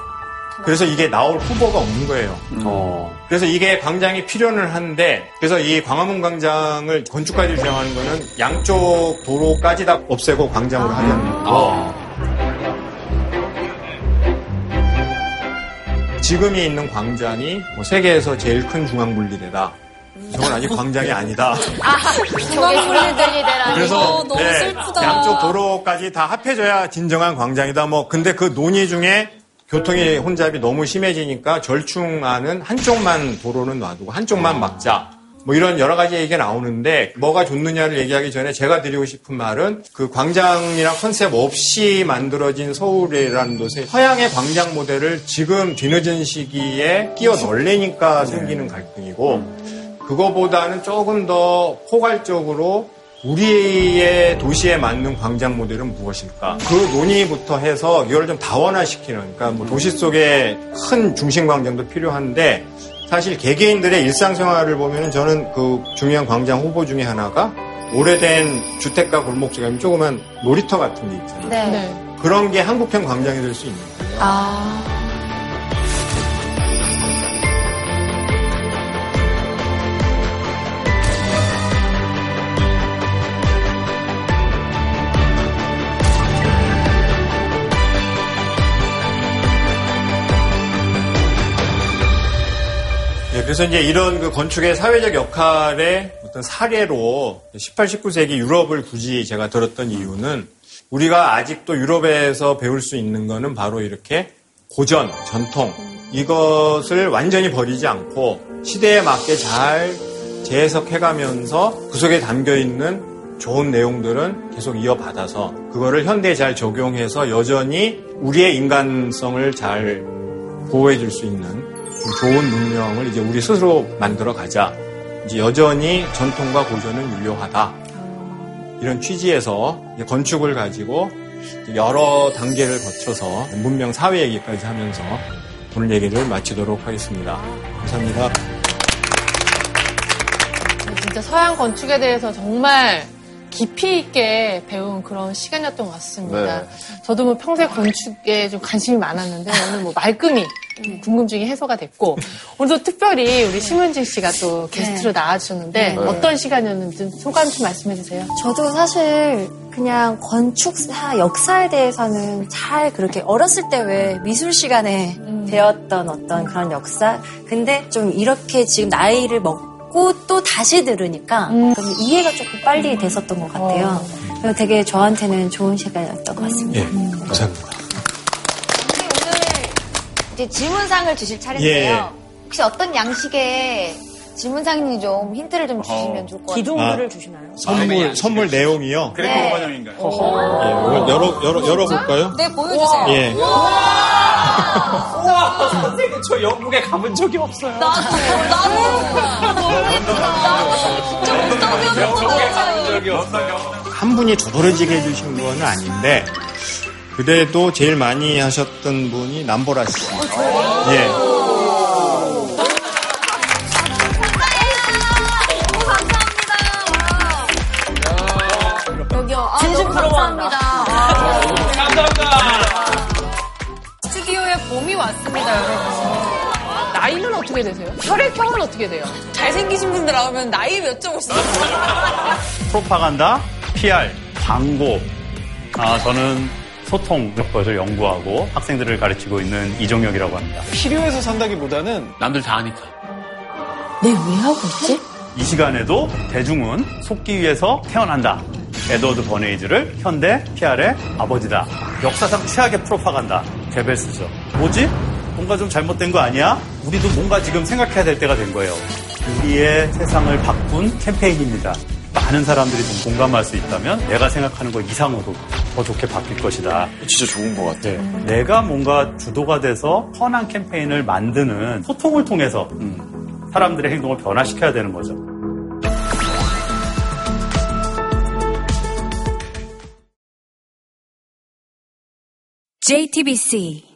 Speaker 8: 그래서 이게 나올 후보가 없는 거예요.
Speaker 5: 어.
Speaker 8: 그래서 이게 광장이 필요는 한데 그래서 이 광화문 광장을 건축까지 주장하는 거는 양쪽 도로까지 다 없애고 광장으로 하자는 거고
Speaker 5: 어.
Speaker 8: 지금이 있는 광장이 뭐 세계에서 제일 큰 중앙 분리대다. 저건 아직 광장이 아니다.
Speaker 10: 저게 소리들이 되라.
Speaker 8: 그래서
Speaker 1: 어, 너무
Speaker 8: 네,
Speaker 1: 슬프다.
Speaker 8: 양쪽 도로까지 다 합해져야 진정한 광장이다. 뭐 근데 그 논의 중에 교통의 혼잡이 너무 심해지니까 절충안은 한쪽만 도로는 놔두고 한쪽만 막자. 뭐 이런 여러 가지 얘기가 나오는데 뭐가 좋느냐를 얘기하기 전에 제가 드리고 싶은 말은 그 광장이랑 컨셉 없이 만들어진 서울이라는 곳에 서양의 광장 모델을 지금 뒤늦은 시기에 끼워 넣으려니까 생기는 갈등이고 그거보다는 조금 더 포괄적으로 우리의 도시에 맞는 광장 모델은 무엇일까? 그 논의부터 해서 이걸 좀 다원화시키는, 그러니까 뭐 도시 속에 큰 중심 광장도 필요한데 사실 개개인들의 일상생활을 보면은 저는 그 중요한 광장 후보 중에 하나가 오래된 주택가 골목지가 조그만 놀이터 같은 게 있잖아요.
Speaker 10: 네.
Speaker 9: 네.
Speaker 8: 그런 게 한국형 광장이 될 수 있는 거예요.
Speaker 10: 아.
Speaker 8: 그래서 이제 이런 그 건축의 사회적 역할의 어떤 사례로 18, 19세기 유럽을 굳이 제가 들었던 이유는 우리가 아직도 유럽에서 배울 수 있는 거는 바로 이렇게 고전, 전통, 이것을 완전히 버리지 않고 시대에 맞게 잘 재해석해가면서 그 속에 담겨 있는 좋은 내용들은 계속 이어받아서 그거를 현대에 잘 적용해서 여전히 우리의 인간성을 잘 보호해 줄 수 있는 좋은 문명을 이제 우리 스스로 만들어 가자. 이제 여전히 전통과 고전은 유효하다. 이런 취지에서 건축을 가지고 여러 단계를 거쳐서 문명 사회 얘기까지 하면서 오늘 얘기를 마치도록 하겠습니다. 감사합니다.
Speaker 9: 진짜 서양 건축에 대해서 정말 깊이 있게 배운 그런 시간이었던 것 같습니다.
Speaker 3: 네.
Speaker 9: 저도 뭐 평소에 건축에 좀 관심이 많았는데 오늘 뭐 말끔히 궁금증이 해소가 됐고 오늘도 특별히 우리 심은진 씨가 또 게스트로 나와주셨는데
Speaker 2: 네.
Speaker 9: 어떤 시간이었는지 소감 좀 말씀해 주세요.
Speaker 2: 저도 사실 그냥 건축사 역사에 대해서는 잘 그렇게 어렸을 때 왜 미술 시간에 배웠던 어떤 그런 역사 근데 좀 이렇게 지금 나이를 먹고 또 다시 들으니까 그럼 이해가 조금 빨리 됐었던 것 같아요. 그래서 되게 저한테는 좋은 시간이었던 것 같습니다.
Speaker 8: 예, 감사합니다.
Speaker 4: 오늘 이제 질문상을 주실 차례인데요.
Speaker 8: 예.
Speaker 4: 혹시 어떤 양식의 질문상인지 좀 힌트를 좀 주시면 좋을 것 같아요.
Speaker 7: 기둥들을
Speaker 8: 아.
Speaker 7: 주시나요?
Speaker 8: 선물, 선물 내용이요.
Speaker 6: 그래,
Speaker 4: 네.
Speaker 6: 공반영인가요?
Speaker 8: 예, 열어, 열어, 열어볼까요?
Speaker 1: 네, 보여주세요.
Speaker 8: 예.
Speaker 5: 우와, 선생님, 저 영국에 가본 적이 없어요.
Speaker 8: 한 분이 두드러지게 해주신 건 아닌데, 그래도 제일 많이 하셨던 분이 남보라 씨. 예.
Speaker 4: 여기요. 아,
Speaker 7: 진심
Speaker 4: 너무
Speaker 7: 부러워한다.
Speaker 4: 감사합니다.
Speaker 1: 왔습니다, 여러분.
Speaker 9: 나이는 어떻게 되세요? 혈액형은 어떻게 돼요?
Speaker 1: 잘생기신 분들 나오면 나이 여쭤보시죠.
Speaker 11: 프로파간다, PR, 광고. 아, 저는 소통 것을 연구하고 학생들을 가르치고 있는 이종혁이라고 합니다.
Speaker 3: 필요해서 산다기보다는
Speaker 5: 남들 다 하니까.
Speaker 7: 내 왜 하고 있지?
Speaker 11: 이 시간에도 대중은 속기 위해서 태어난다. 에드워드 버네이즈를 현대 PR의 아버지다. 역사상 최악의 프로파간다. 개벨스죠. 뭐지? 뭔가 좀 잘못된 거 아니야? 우리도 뭔가 지금 생각해야 될 때가 된 거예요. 우리의 세상을 바꾼 캠페인입니다. 많은 사람들이 좀 공감할 수 있다면 내가 생각하는 것 이상으로 더 좋게 바뀔 것이다.
Speaker 3: 진짜 좋은 것 같아요.
Speaker 11: 내가 뭔가 주도가 돼서 선한 캠페인을 만드는 소통을 통해서 음, 사람들의 행동을 변화시켜야 되는 거죠.
Speaker 12: JTBC